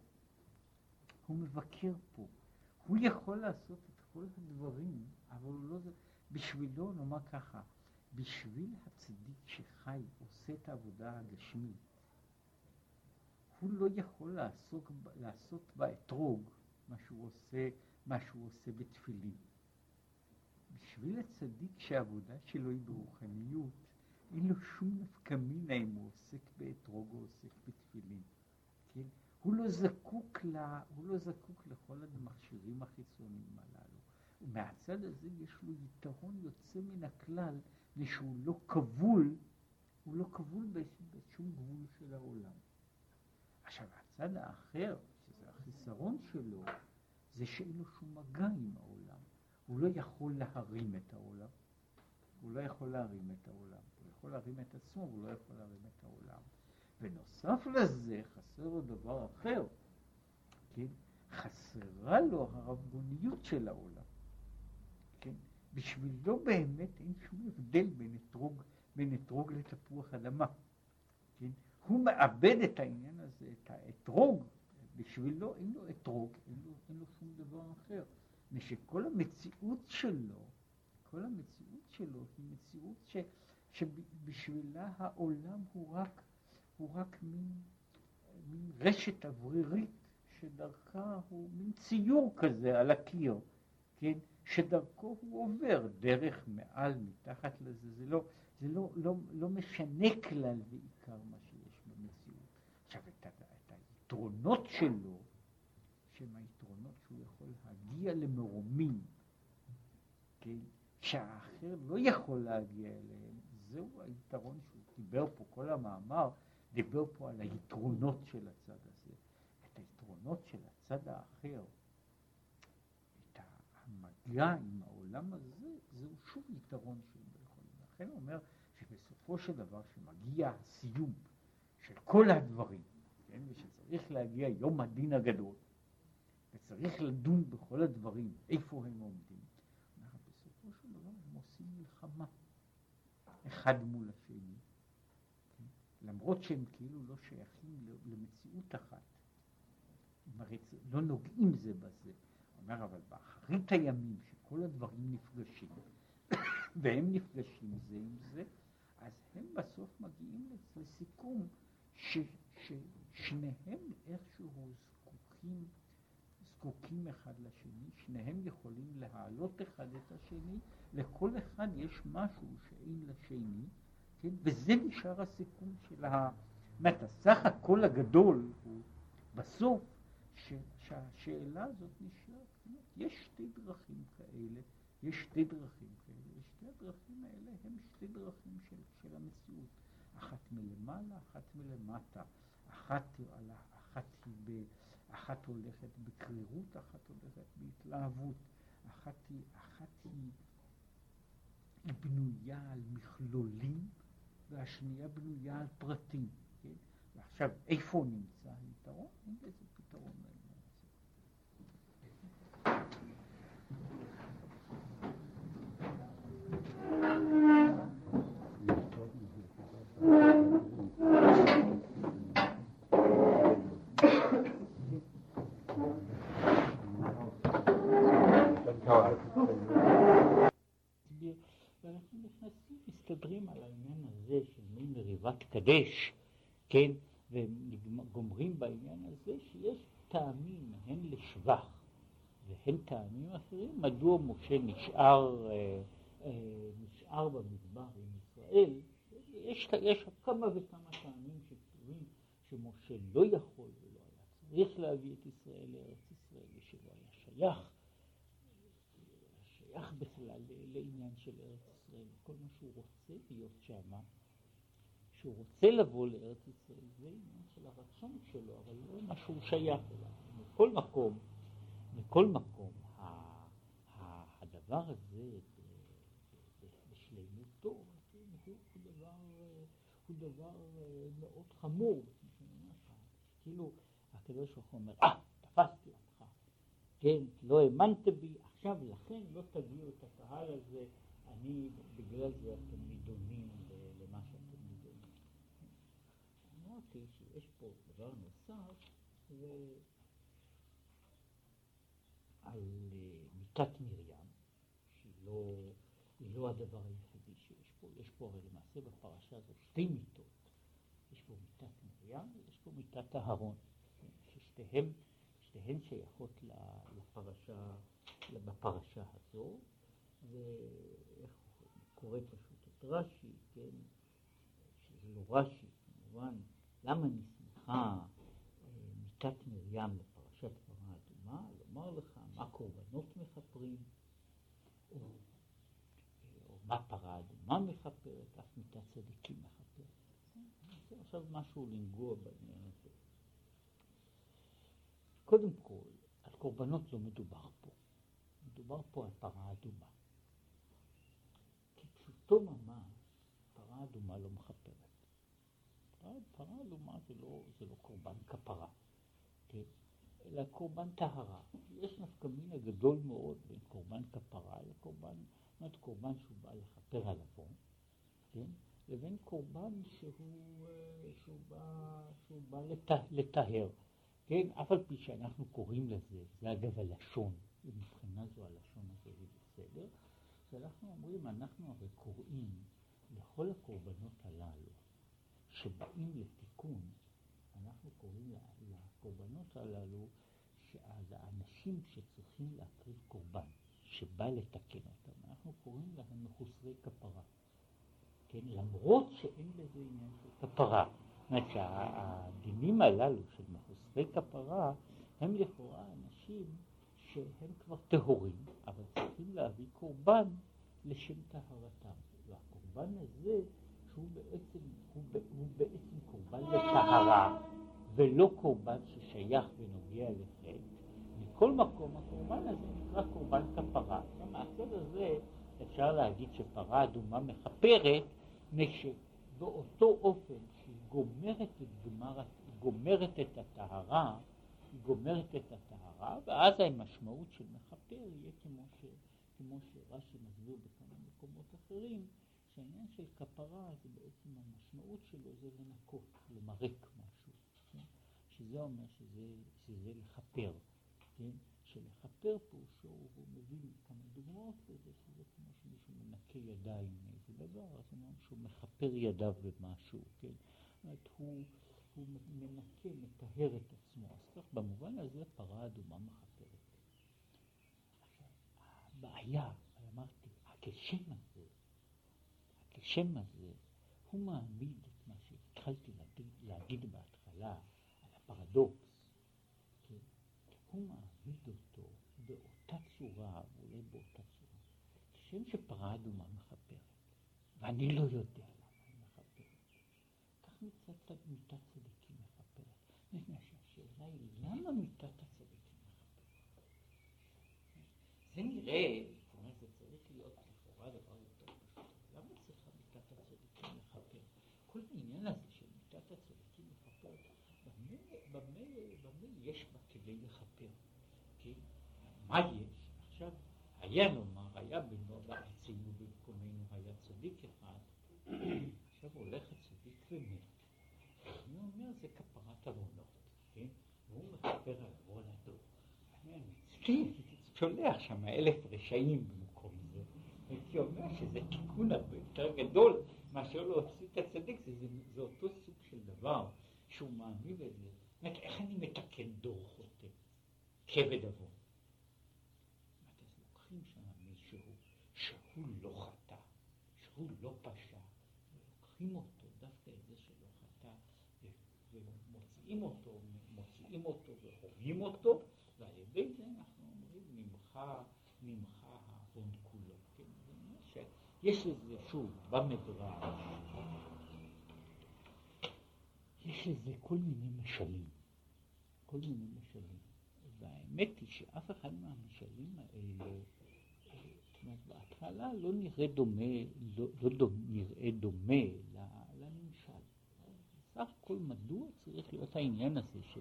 הוא מבקר פה. הוא יכול לעשות את כל הדברים, אבל הוא לא... בשבילו, נאמר ככה, בשביל הצדיק שחי, עושה את העבודה הגשמית, הוא לא יכול לעסוק, לעשות באתרוג מה שהוא עושה, מה שהוא עושה בתפילין. בשביל הצדיק שהעבודה שלו היא ברוחניות, אין לו שום נפקא מינה אם הוא עוסק באתרוג או עוסק בתפילין. כן? הוא לא זקוק, לה, הוא לא זקוק לכל המכשירים החיצוניים הללו. ומהצד הזה יש לו יתרון יוצא מן הכלל, שהוא לא כבול, הוא לא כבול בשום גבול של העולם. עכשיו, הצד האחר, שזה החיסרון שלו, זה שאין לו שום מגע עם העולם. הוא לא יכול להרים את העולם. הוא לא יכול להרים את העולם. הוא יכול להרים את עצמו, הוא לא יכול להרים את העולם. ונוסף לזה, חסר לו דבר אחר, כן? חסרה לו הרבגוניות של העולם. כן? בשבילו באמת אין שום הבדל בין אתרוג, בין אתרוג לתפוח אדמה. כן? הוא מאבד את העניין הזה, את האתרוג, בשבילו אין לו אתרוג, אין לו, אין לו שום דבר אחר. ושכל המציאות שלו, כל המציאות שלו היא מציאות ש, שבשבילה העולם הוא רק, הוא רק מין, מין רשת אוורירית שדרכה הוא מין ציור כזה על הקיר, כן? שדרכו הוא עובר דרך מעל, מתחת לזה, זה לא, זה לא, לא, לא משנה כלל ועיקר מה שיש במציאות. עכשיו, את, את היתרונות שלו, שהם להגיע למרומים, כן? שהאחר לא יכול להגיע אליהם, זהו היתרון שהוא דיבר פה, כל המאמר דיבר פה על היתרונות של הצד הזה. את היתרונות של הצד האחר, את המגע עם העולם הזה, זהו שוב יתרון שהוא לא יכול. לכן הוא אומר שבסופו של דבר, שמגיע הסיום של כל הדברים, כן, ושצריך להגיע יום הדין הגדול, וצריך לדון בכל הדברים, איפה הם עומדים. בסופו של דבר הם עושים מלחמה, אחד מול השני. כן? למרות שהם כאילו לא שייכים למציאות אחת. הם הרי לא נוגעים זה בזה. אומר, אבל באחרית הימים, שכל הדברים נפגשים, והם נפגשים זה עם זה, אז הם בסוף מגיעים לסיכום ששניהם איכשהו זקוקים זקוקים אחד לשני, שניהם יכולים להעלות אחד את השני, לכל אחד יש משהו שאין לשני, כן? וזה נשאר הסיכום של ה... זאת אומרת, הסך הכל הגדול הוא בסוף ש... שהשאלה הזאת נשארת. יש שתי דרכים כאלה, יש שתי דרכים כאלה, ושתי הדרכים האלה הן שתי דרכים של, של המציאות. אחת מלמעלה, אחת מלמטה, אחת, אחת, היא ב, אחת הולכת בקרירות, אחת הולכת בהתלהבות, אחת היא, אחת היא, בנויה על מכלולים, והשנייה בנויה על פרטים. כן? ועכשיו, איפה נמצא היתרון? אין איזה פתרון לעניין ואנחנו נכנסים, מסתדרים על העניין הזה של מין מריבת קדש, כן, וגומרים בעניין הזה שיש טעמים הן לשבח והן טעמים אחרים, מדוע משה נשאר, אה, אה, נשאר במדבר עם ישראל. יש, יש כמה וכמה טעמים שכתובים שמשה לא יכול ולא היה צריך להביא את ישראל לארץ ישראל ושלא היה שייך. שייך בכלל לעניין של ארץ ישראל, כל מה שהוא רוצה להיות שמה, שהוא רוצה לבוא לארץ ישראל, זה עניין של הרצון שלו, אבל לא מה שהוא שייך אליו. מכל מקום, מכל מקום, הדבר הזה בשלמותו הוא דבר, הוא דבר מאוד חמור. כאילו, הקדוש ברוך הוא אומר, אה, תפסתי אותך, כן, לא האמנת בי, עכשיו לכן לא תביאו את הקהל הזה, אני, בגלל זה אתם שיש פה דבר נוסף, זה על אה, מיתת מרים, שהיא לא, לא הדבר היחידי שיש פה, יש פה הרי למעשה בפרשה הזו שתי מיתות, יש פה מיתת מרים ויש פה מיתת אהרון, ששתיהן שתיהן שייכות לפרשה בפרשה הזו, ואיך קורא פשוט את רש"י, כן, שזה לא רש"י, כמובן, למה נסמכה אה, מיתת מרים לפרשת פרה אדומה, לומר לך מה קורבנות מכפרים, או, או מה פרה אדומה מכפרת, אף מיתת צדיקים מכפרת. רוצה עכשיו משהו לנגוע בעניין הזה. קודם כל, על קורבנות לא מדובר פה. מדובר פה על פרה אדומה. כפשוטו ממש, פרה אדומה לא מכפרת. פרה, פרה אדומה זה לא, זה לא קורבן כפרה, כן? אלא קורבן טהרה. יש נפקא מינה גדול מאוד בין קורבן כפרה לקורבן, זאת אומרת קורבן שהוא בא לכפר על עוון, כן? לבין קורבן שהוא, אה, שהוא בא, שהוא בא לטהר. כן, אף על פי שאנחנו קוראים לזה, זה אגב הלשון, ומבחינה זו הלשון הזה היא בסדר, שאנחנו אומרים, אנחנו הרי קוראים לכל הקורבנות הללו שבאים לתיקון, אנחנו קוראים לקורבנות הללו האנשים שצריכים להקריב קורבן, שבא לתקן אותם, אנחנו קוראים להם מחוסרי כפרה. כן, למרות שאין לזה עניין של כפרה. זאת אומרת שהדינים הללו של מחוסרי כפרה הם לכאורה אנשים שהם כבר טהורים, אבל צריכים להביא קורבן לשם טהרתם. והקורבן הזה שהוא בעצם, הוא, הוא בעצם קורבן לטהרה ולא קורבן ששייך ונוגע לחטא. מכל מקום הקורבן הזה נקרא קורבן כפרה. מהצד הזה אפשר להגיד שפרה אדומה מכפרת, שבאותו אופן שהיא גומרת את גמר, גומרת את הטהרה, היא גומרת את הטהרה, ואז המשמעות של מכפר יהיה כמו, ש, כמו שרש"י מסביר בכמה מקומות אחרים, שהעניין של כפרה זה בעצם המשמעות שלו זה לנקות, למרק משהו, כן? שזה אומר שזה, שזה לכפר, כן? שלכפר פירושו, הוא מביא כמה דוגמאות לזה, שזה כמו שמישהו מנקה ידיים מאיזה דבר, אז הוא אומר שהוא מכפר ידיו במשהו, כן? זאת אומרת, הוא, הוא מנקה, מטהר את עצמו. אז כך במובן הזה פרה אדומה מכפרת היה, אמרתי, הגשם הגשם הזה, הוא מעמיד את מה שהתחלתי להגיד, להגיד בהתחלה על הפרדוקס, כן? הוא מעמיד אותו באותה צורה, אולי באותה צורה, כשם שפרה אדומה מכפרת, ואני לא יודע למה היא מכפרת, כך מצד מיתת צדיקים מכפרת, מפני שהשאלה היא למה מיתת הצדיקים מכפרת? זה נראה העניין הזה של מיתת הצדיקים לכפר, במה יש בה כדי לכפר? כן? מה יש? עכשיו, היה נאמר, היה בארצנו במקומנו היה צדיק אחד, עכשיו הולך הצדיק ומת. אני אומר, זה כפרת עוונות, כן? והוא מכפר על עוון הדור. אני שולח שם אלף רשעים במקום זה, הייתי אומר שזה תיקון הרבה יותר גדול מאשר להוציא את הצדיק, זה, זה, זה אותו סוג של דבר שהוא מעמיד את זה. זאת אומרת, איך אני מתקן דור חוטא? כבד עוון. אז לוקחים שם מישהו שהוא לא חטא, שהוא לא פשע, ולוקחים אותו, דווקא את זה שלא חטא, ומוציאים אותו, מוציאים אותו והורגים אותו, ועל ידי זה אנחנו אומרים, ממך, ממך העוון כולו. כן? יש לזה, שוב, במדרש, יש לזה כל מיני משלים, כל מיני משלים. והאמת היא שאף אחד מהמשלים האלה, בהתחלה לא נראה דומה, לא, לא דומה, נראה דומה לנמשל. בסך הכל מדוע צריך להיות העניין הזה, ש,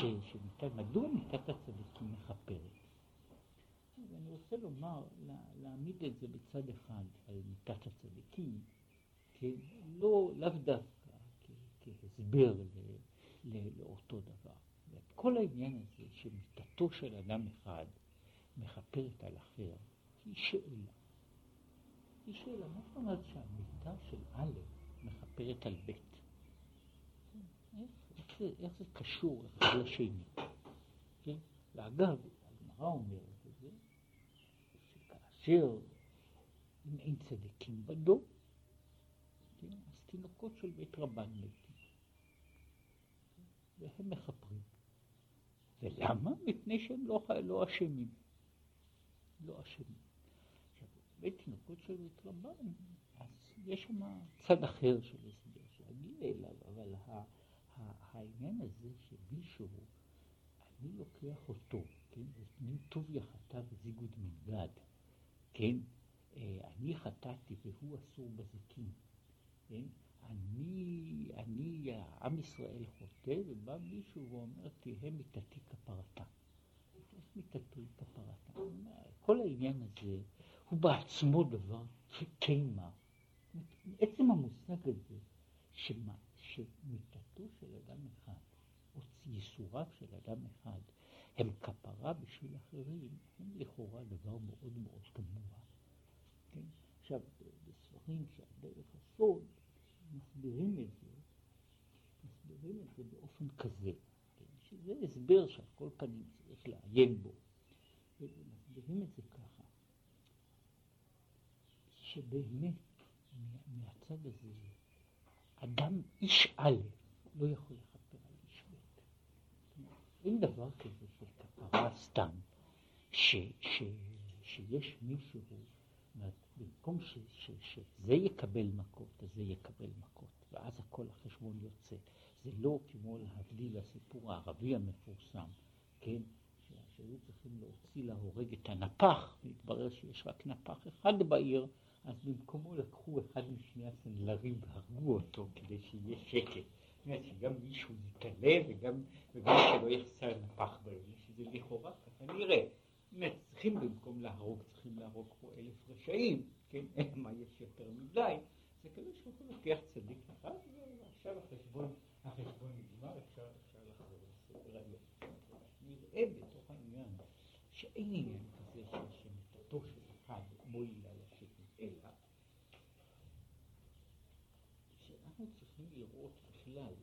ש, שמיטת, מדוע מיטת הצדיקים מכפרת? אני רוצה לומר, להעמיד את זה בצד אחד על מיטת הצדיקים, כן, לא, לאו דווקא כהסבר לאותו דבר. כל העניין הזה שמיטתו של אדם אחד מכפרת על אחר, היא שאלה. היא שאלה, מה זאת אומרת שהמיטה של א' מכפרת על ב'? איך, איך, איך זה קשור אחד לשני? כן? ואגב, הגמרא אומרת כאשר אם אין צדיקים בדור, כן, אז תינוקות של בית רבן מתים. והם מכפרים. ולמה? מפני שהם לא, לא אשמים. לא אשמים. עכשיו, בית תינוקות של רבן, אז יש שם צד אחר של הסבר שאגיע אליו, אבל העניין הזה שמישהו, אני לוקח אותו, כן, זה טוב יחטא וזיגוד מנגד. כן, אה, אני חטאתי והוא אסור בזיקים, כן, אני, אני, עם ישראל חוטא, ובא מישהו ואומר, תהיה מיתתי כפרתה. היא כפרתה? כל העניין הזה הוא בעצמו דבר תימה. עצם המושג הזה, שמה, שמיתתו של אדם אחד, או ייסוריו של אדם אחד, הם כפרה בשביל אחרים, הם לכאורה דבר מאוד מאוד תמוה. כן? עכשיו, בספרים שעל דרך הסוד, מסבירים את זה, מסבירים את זה באופן כזה, כן? שזה הסבר שעל כל פנים צריך לעיין בו. ומסבירים את זה ככה, שבאמת מהצד הזה, אדם איש א' לא יכול לכפר על איש ב'. אין דבר כזה של כפרה סתם, ש, ש, שיש מישהו, במקום ש, ש, שזה יקבל מכות, אז זה יקבל מכות, ואז הכל החשבון יוצא. זה לא כמו להבדיל לסיפור הערבי המפורסם, כן? שהיו צריכים להוציא להורג את הנפח, והתברר שיש רק נפח אחד בעיר, אז במקומו לקחו אחד משני הסנדלרים והרגו אותו כדי שיהיה שקט. אומרת שגם מישהו יתעלה וגם, וגם שלא יחסר נפח בעיר, שזה לכאורה ככה נראה. באמת, צריכים במקום להרוג, צריכים להרוג פה אלף רשעים, כן? מה יש יותר מדי? זה כזה שהוא לוקח צדיק אחד, ועכשיו החשבון, החשבון נגמר, אפשר, אפשר לחזור לסדר היום. נראה בתוך העניין שאין עניין כזה שמיטתו של אחד מועילה לשני, אלא שאנחנו צריכים לראות בכלל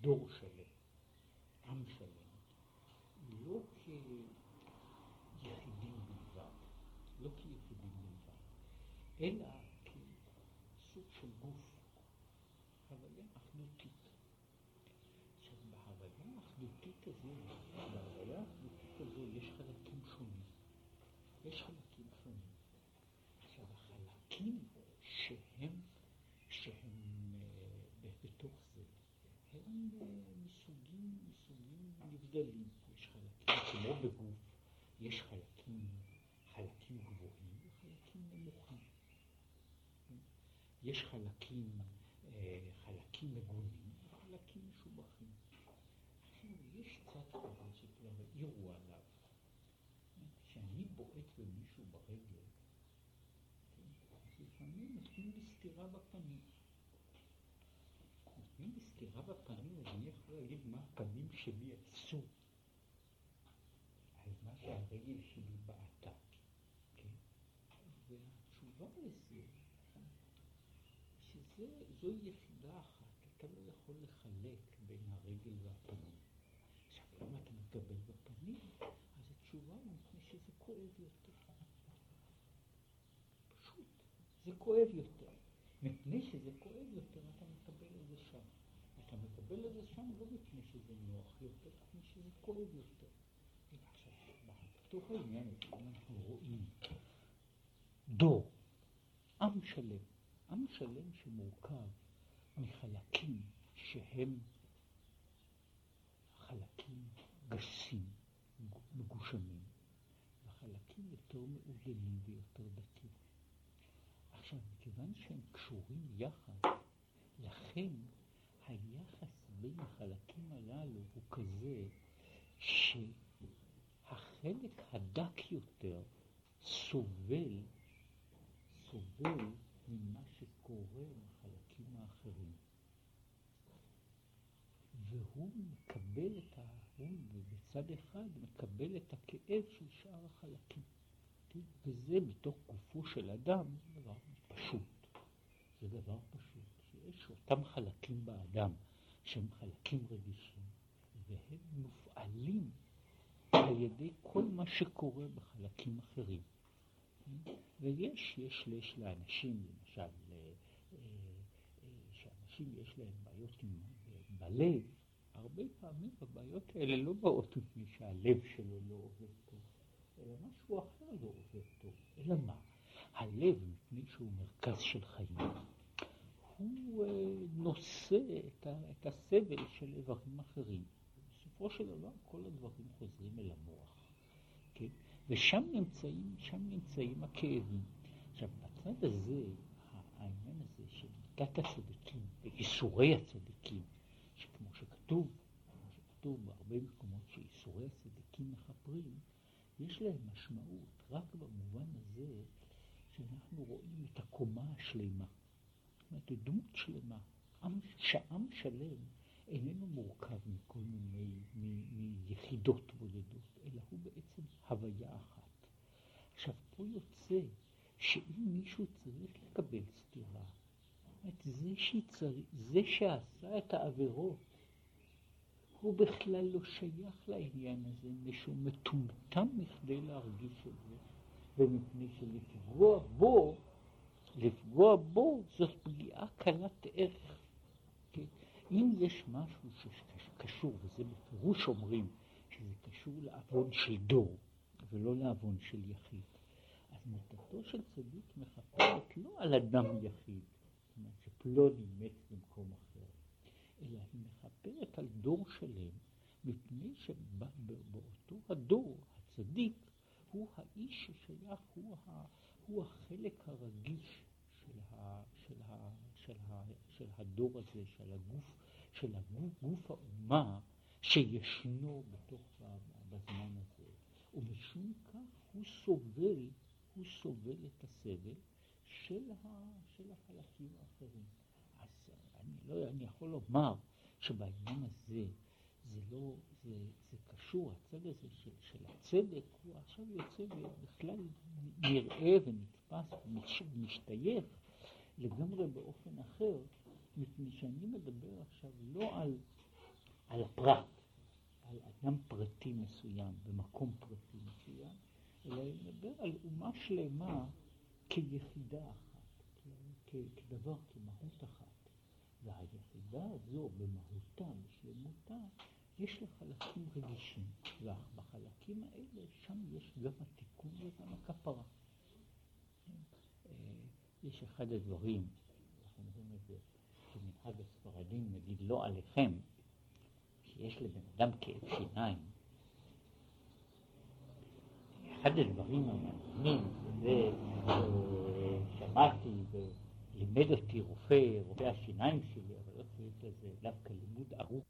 דור שלם, עם שלם, לא כיחידים בלבד, לא כיחידים בלבד, אלא כסוג של גוף, הוויה אחדותית. עכשיו, בהוויה האחדותית הזו, בהוויה האחדותית הזו יש חלקים שונים. יש חלקים שונים. עכשיו, החלקים שהם, שהם אה, בתוך זה, הם אה, מסוגים, נבדלים. יש חלקים כמו בגוף, יש חלקים, חלקים גבוהים וחלקים נמוכים. יש חלקים, אה, חלקים מגונים וחלקים משובחים. יש צד כזה שכבר העירו עליו. כשאני בועט במישהו ברגל, לפעמים נותנים לי סטירה בפנים. נותנים לי סטירה יכול להגיד מה הפנים שלי עשו על מה שהרגל שלי בעטה. כן? והתשובה לזה, שזו יחידה אחת, אתה לא יכול לחלק בין הרגל והפנים. עכשיו, אם אתה מקבל בפנים, אז התשובה היא מפני שזה כואב יותר. זה כואב יותר. מפני שזה כואב יותר, אתה מקבל את זה שם. אתה מקבל את זה שם לא מפני שזה נוח יותר, כואב יותר. עכשיו, בתוך העניין הזה אנחנו רואים דור, עם שלם, עם שלם שמורכב מחלקים שהם חלקים גסים, מגושמים, וחלקים יותר מעודנים ויותר דתיים. עכשיו, מכיוון שהם קשורים יחד, לכן היחס בין החלקים הללו הוא כזה שהחלק הדק יותר סובל, סובל ממה שקורה בחלקים האחרים. והוא מקבל את ה... הוא בצד אחד מקבל את הכאב של שאר החלקים. וזה בתוך גופו של אדם דבר פשוט. זה דבר פשוט, שיש אותם חלקים באדם שהם חלקים רגישים, מופעלים על ידי כל מה שקורה בחלקים אחרים. ויש, יש, יש לאנשים, למשל, אה, אה, שאנשים יש להם בעיות עם, בלב, הרבה פעמים הבעיות האלה לא באות מפני שהלב שלו לא עובד טוב. אלא משהו אחר לא עובד טוב. אלא מה? הלב, מפני שהוא מרכז של חיים, הוא נושא את הסבל של איברים אחרים. בסופו של דבר כל הדברים חוזרים אל המוח, כן? ושם נמצאים, שם נמצאים הכאבים. עכשיו, בצד הזה, העניין הזה של מידת הצדיקים ואיסורי הצדיקים, שכמו שכתוב, כמו שכתוב בהרבה מקומות שאיסורי הצדיקים מכפרים, יש להם משמעות רק במובן הזה שאנחנו רואים את הקומה השלמה. זאת אומרת, דמות שלמה. עם, שעם שלם איננו מורכב מכל מיני, מיחידות בודדות, אלא הוא בעצם הוויה אחת. עכשיו, פה יוצא שאם מישהו צריך לקבל סתירה, זה, שצר... זה שעשה את העבירות, הוא בכלל לא שייך לעניין הזה, מפני שהוא מטומטם מכדי להרגיש את זה, ומפני שלפגוע בו, לפגוע בו זאת פגיעה קלת ערך. אם יש משהו שקשור, וזה בפירוש אומרים, שזה קשור לעוון של דור, ולא לעוון של יחיד, אז מיתתו של צדיק מכפרת לא על אדם יחיד, זאת אומרת שפלוני מת במקום אחר. אלא היא מכפרת על דור שלם, מפני שבאותו הדור, הצדיק, הוא האיש ששייך, הוא, ה, הוא החלק הרגיש של, ה, של, ה, של, ה, של הדור הזה, של הגוף, של הגוף, גוף האומה שישנו בתוך, בזמן הזה. ומשום כך הוא סובל, הוא סובל את הסבל של, ה, של החלקים האחרים. אני לא, אני יכול לומר שבעניין הזה זה לא, זה, זה קשור, הצד הזה של, של הצדק הוא עכשיו יוצא ובכלל נראה ונתפס ומשתייך לגמרי באופן אחר, מפני שאני מדבר עכשיו לא על, על הפרט, על אדם פרטי מסוים, במקום פרטי מסוים, אלא אני מדבר על אומה שלמה כיחידה אחת, כדבר, כמהות אחת. והיחידה הזו במהותה, בשלמותה, יש לה חלקים רגישים, ובחלקים האלה שם יש גם התיקון וגם הכפרה. יש אחד הדברים, אנחנו אומרים את זה כמנהג הספרדים, נגיד לא עליכם, שיש לבן אדם כאב שיניים, אחד הדברים המעניינים, זה שמעתי ולימד אותי רופא, רופא השיניים שלי, אבל לא צריך לזה דווקא לימוד ארוך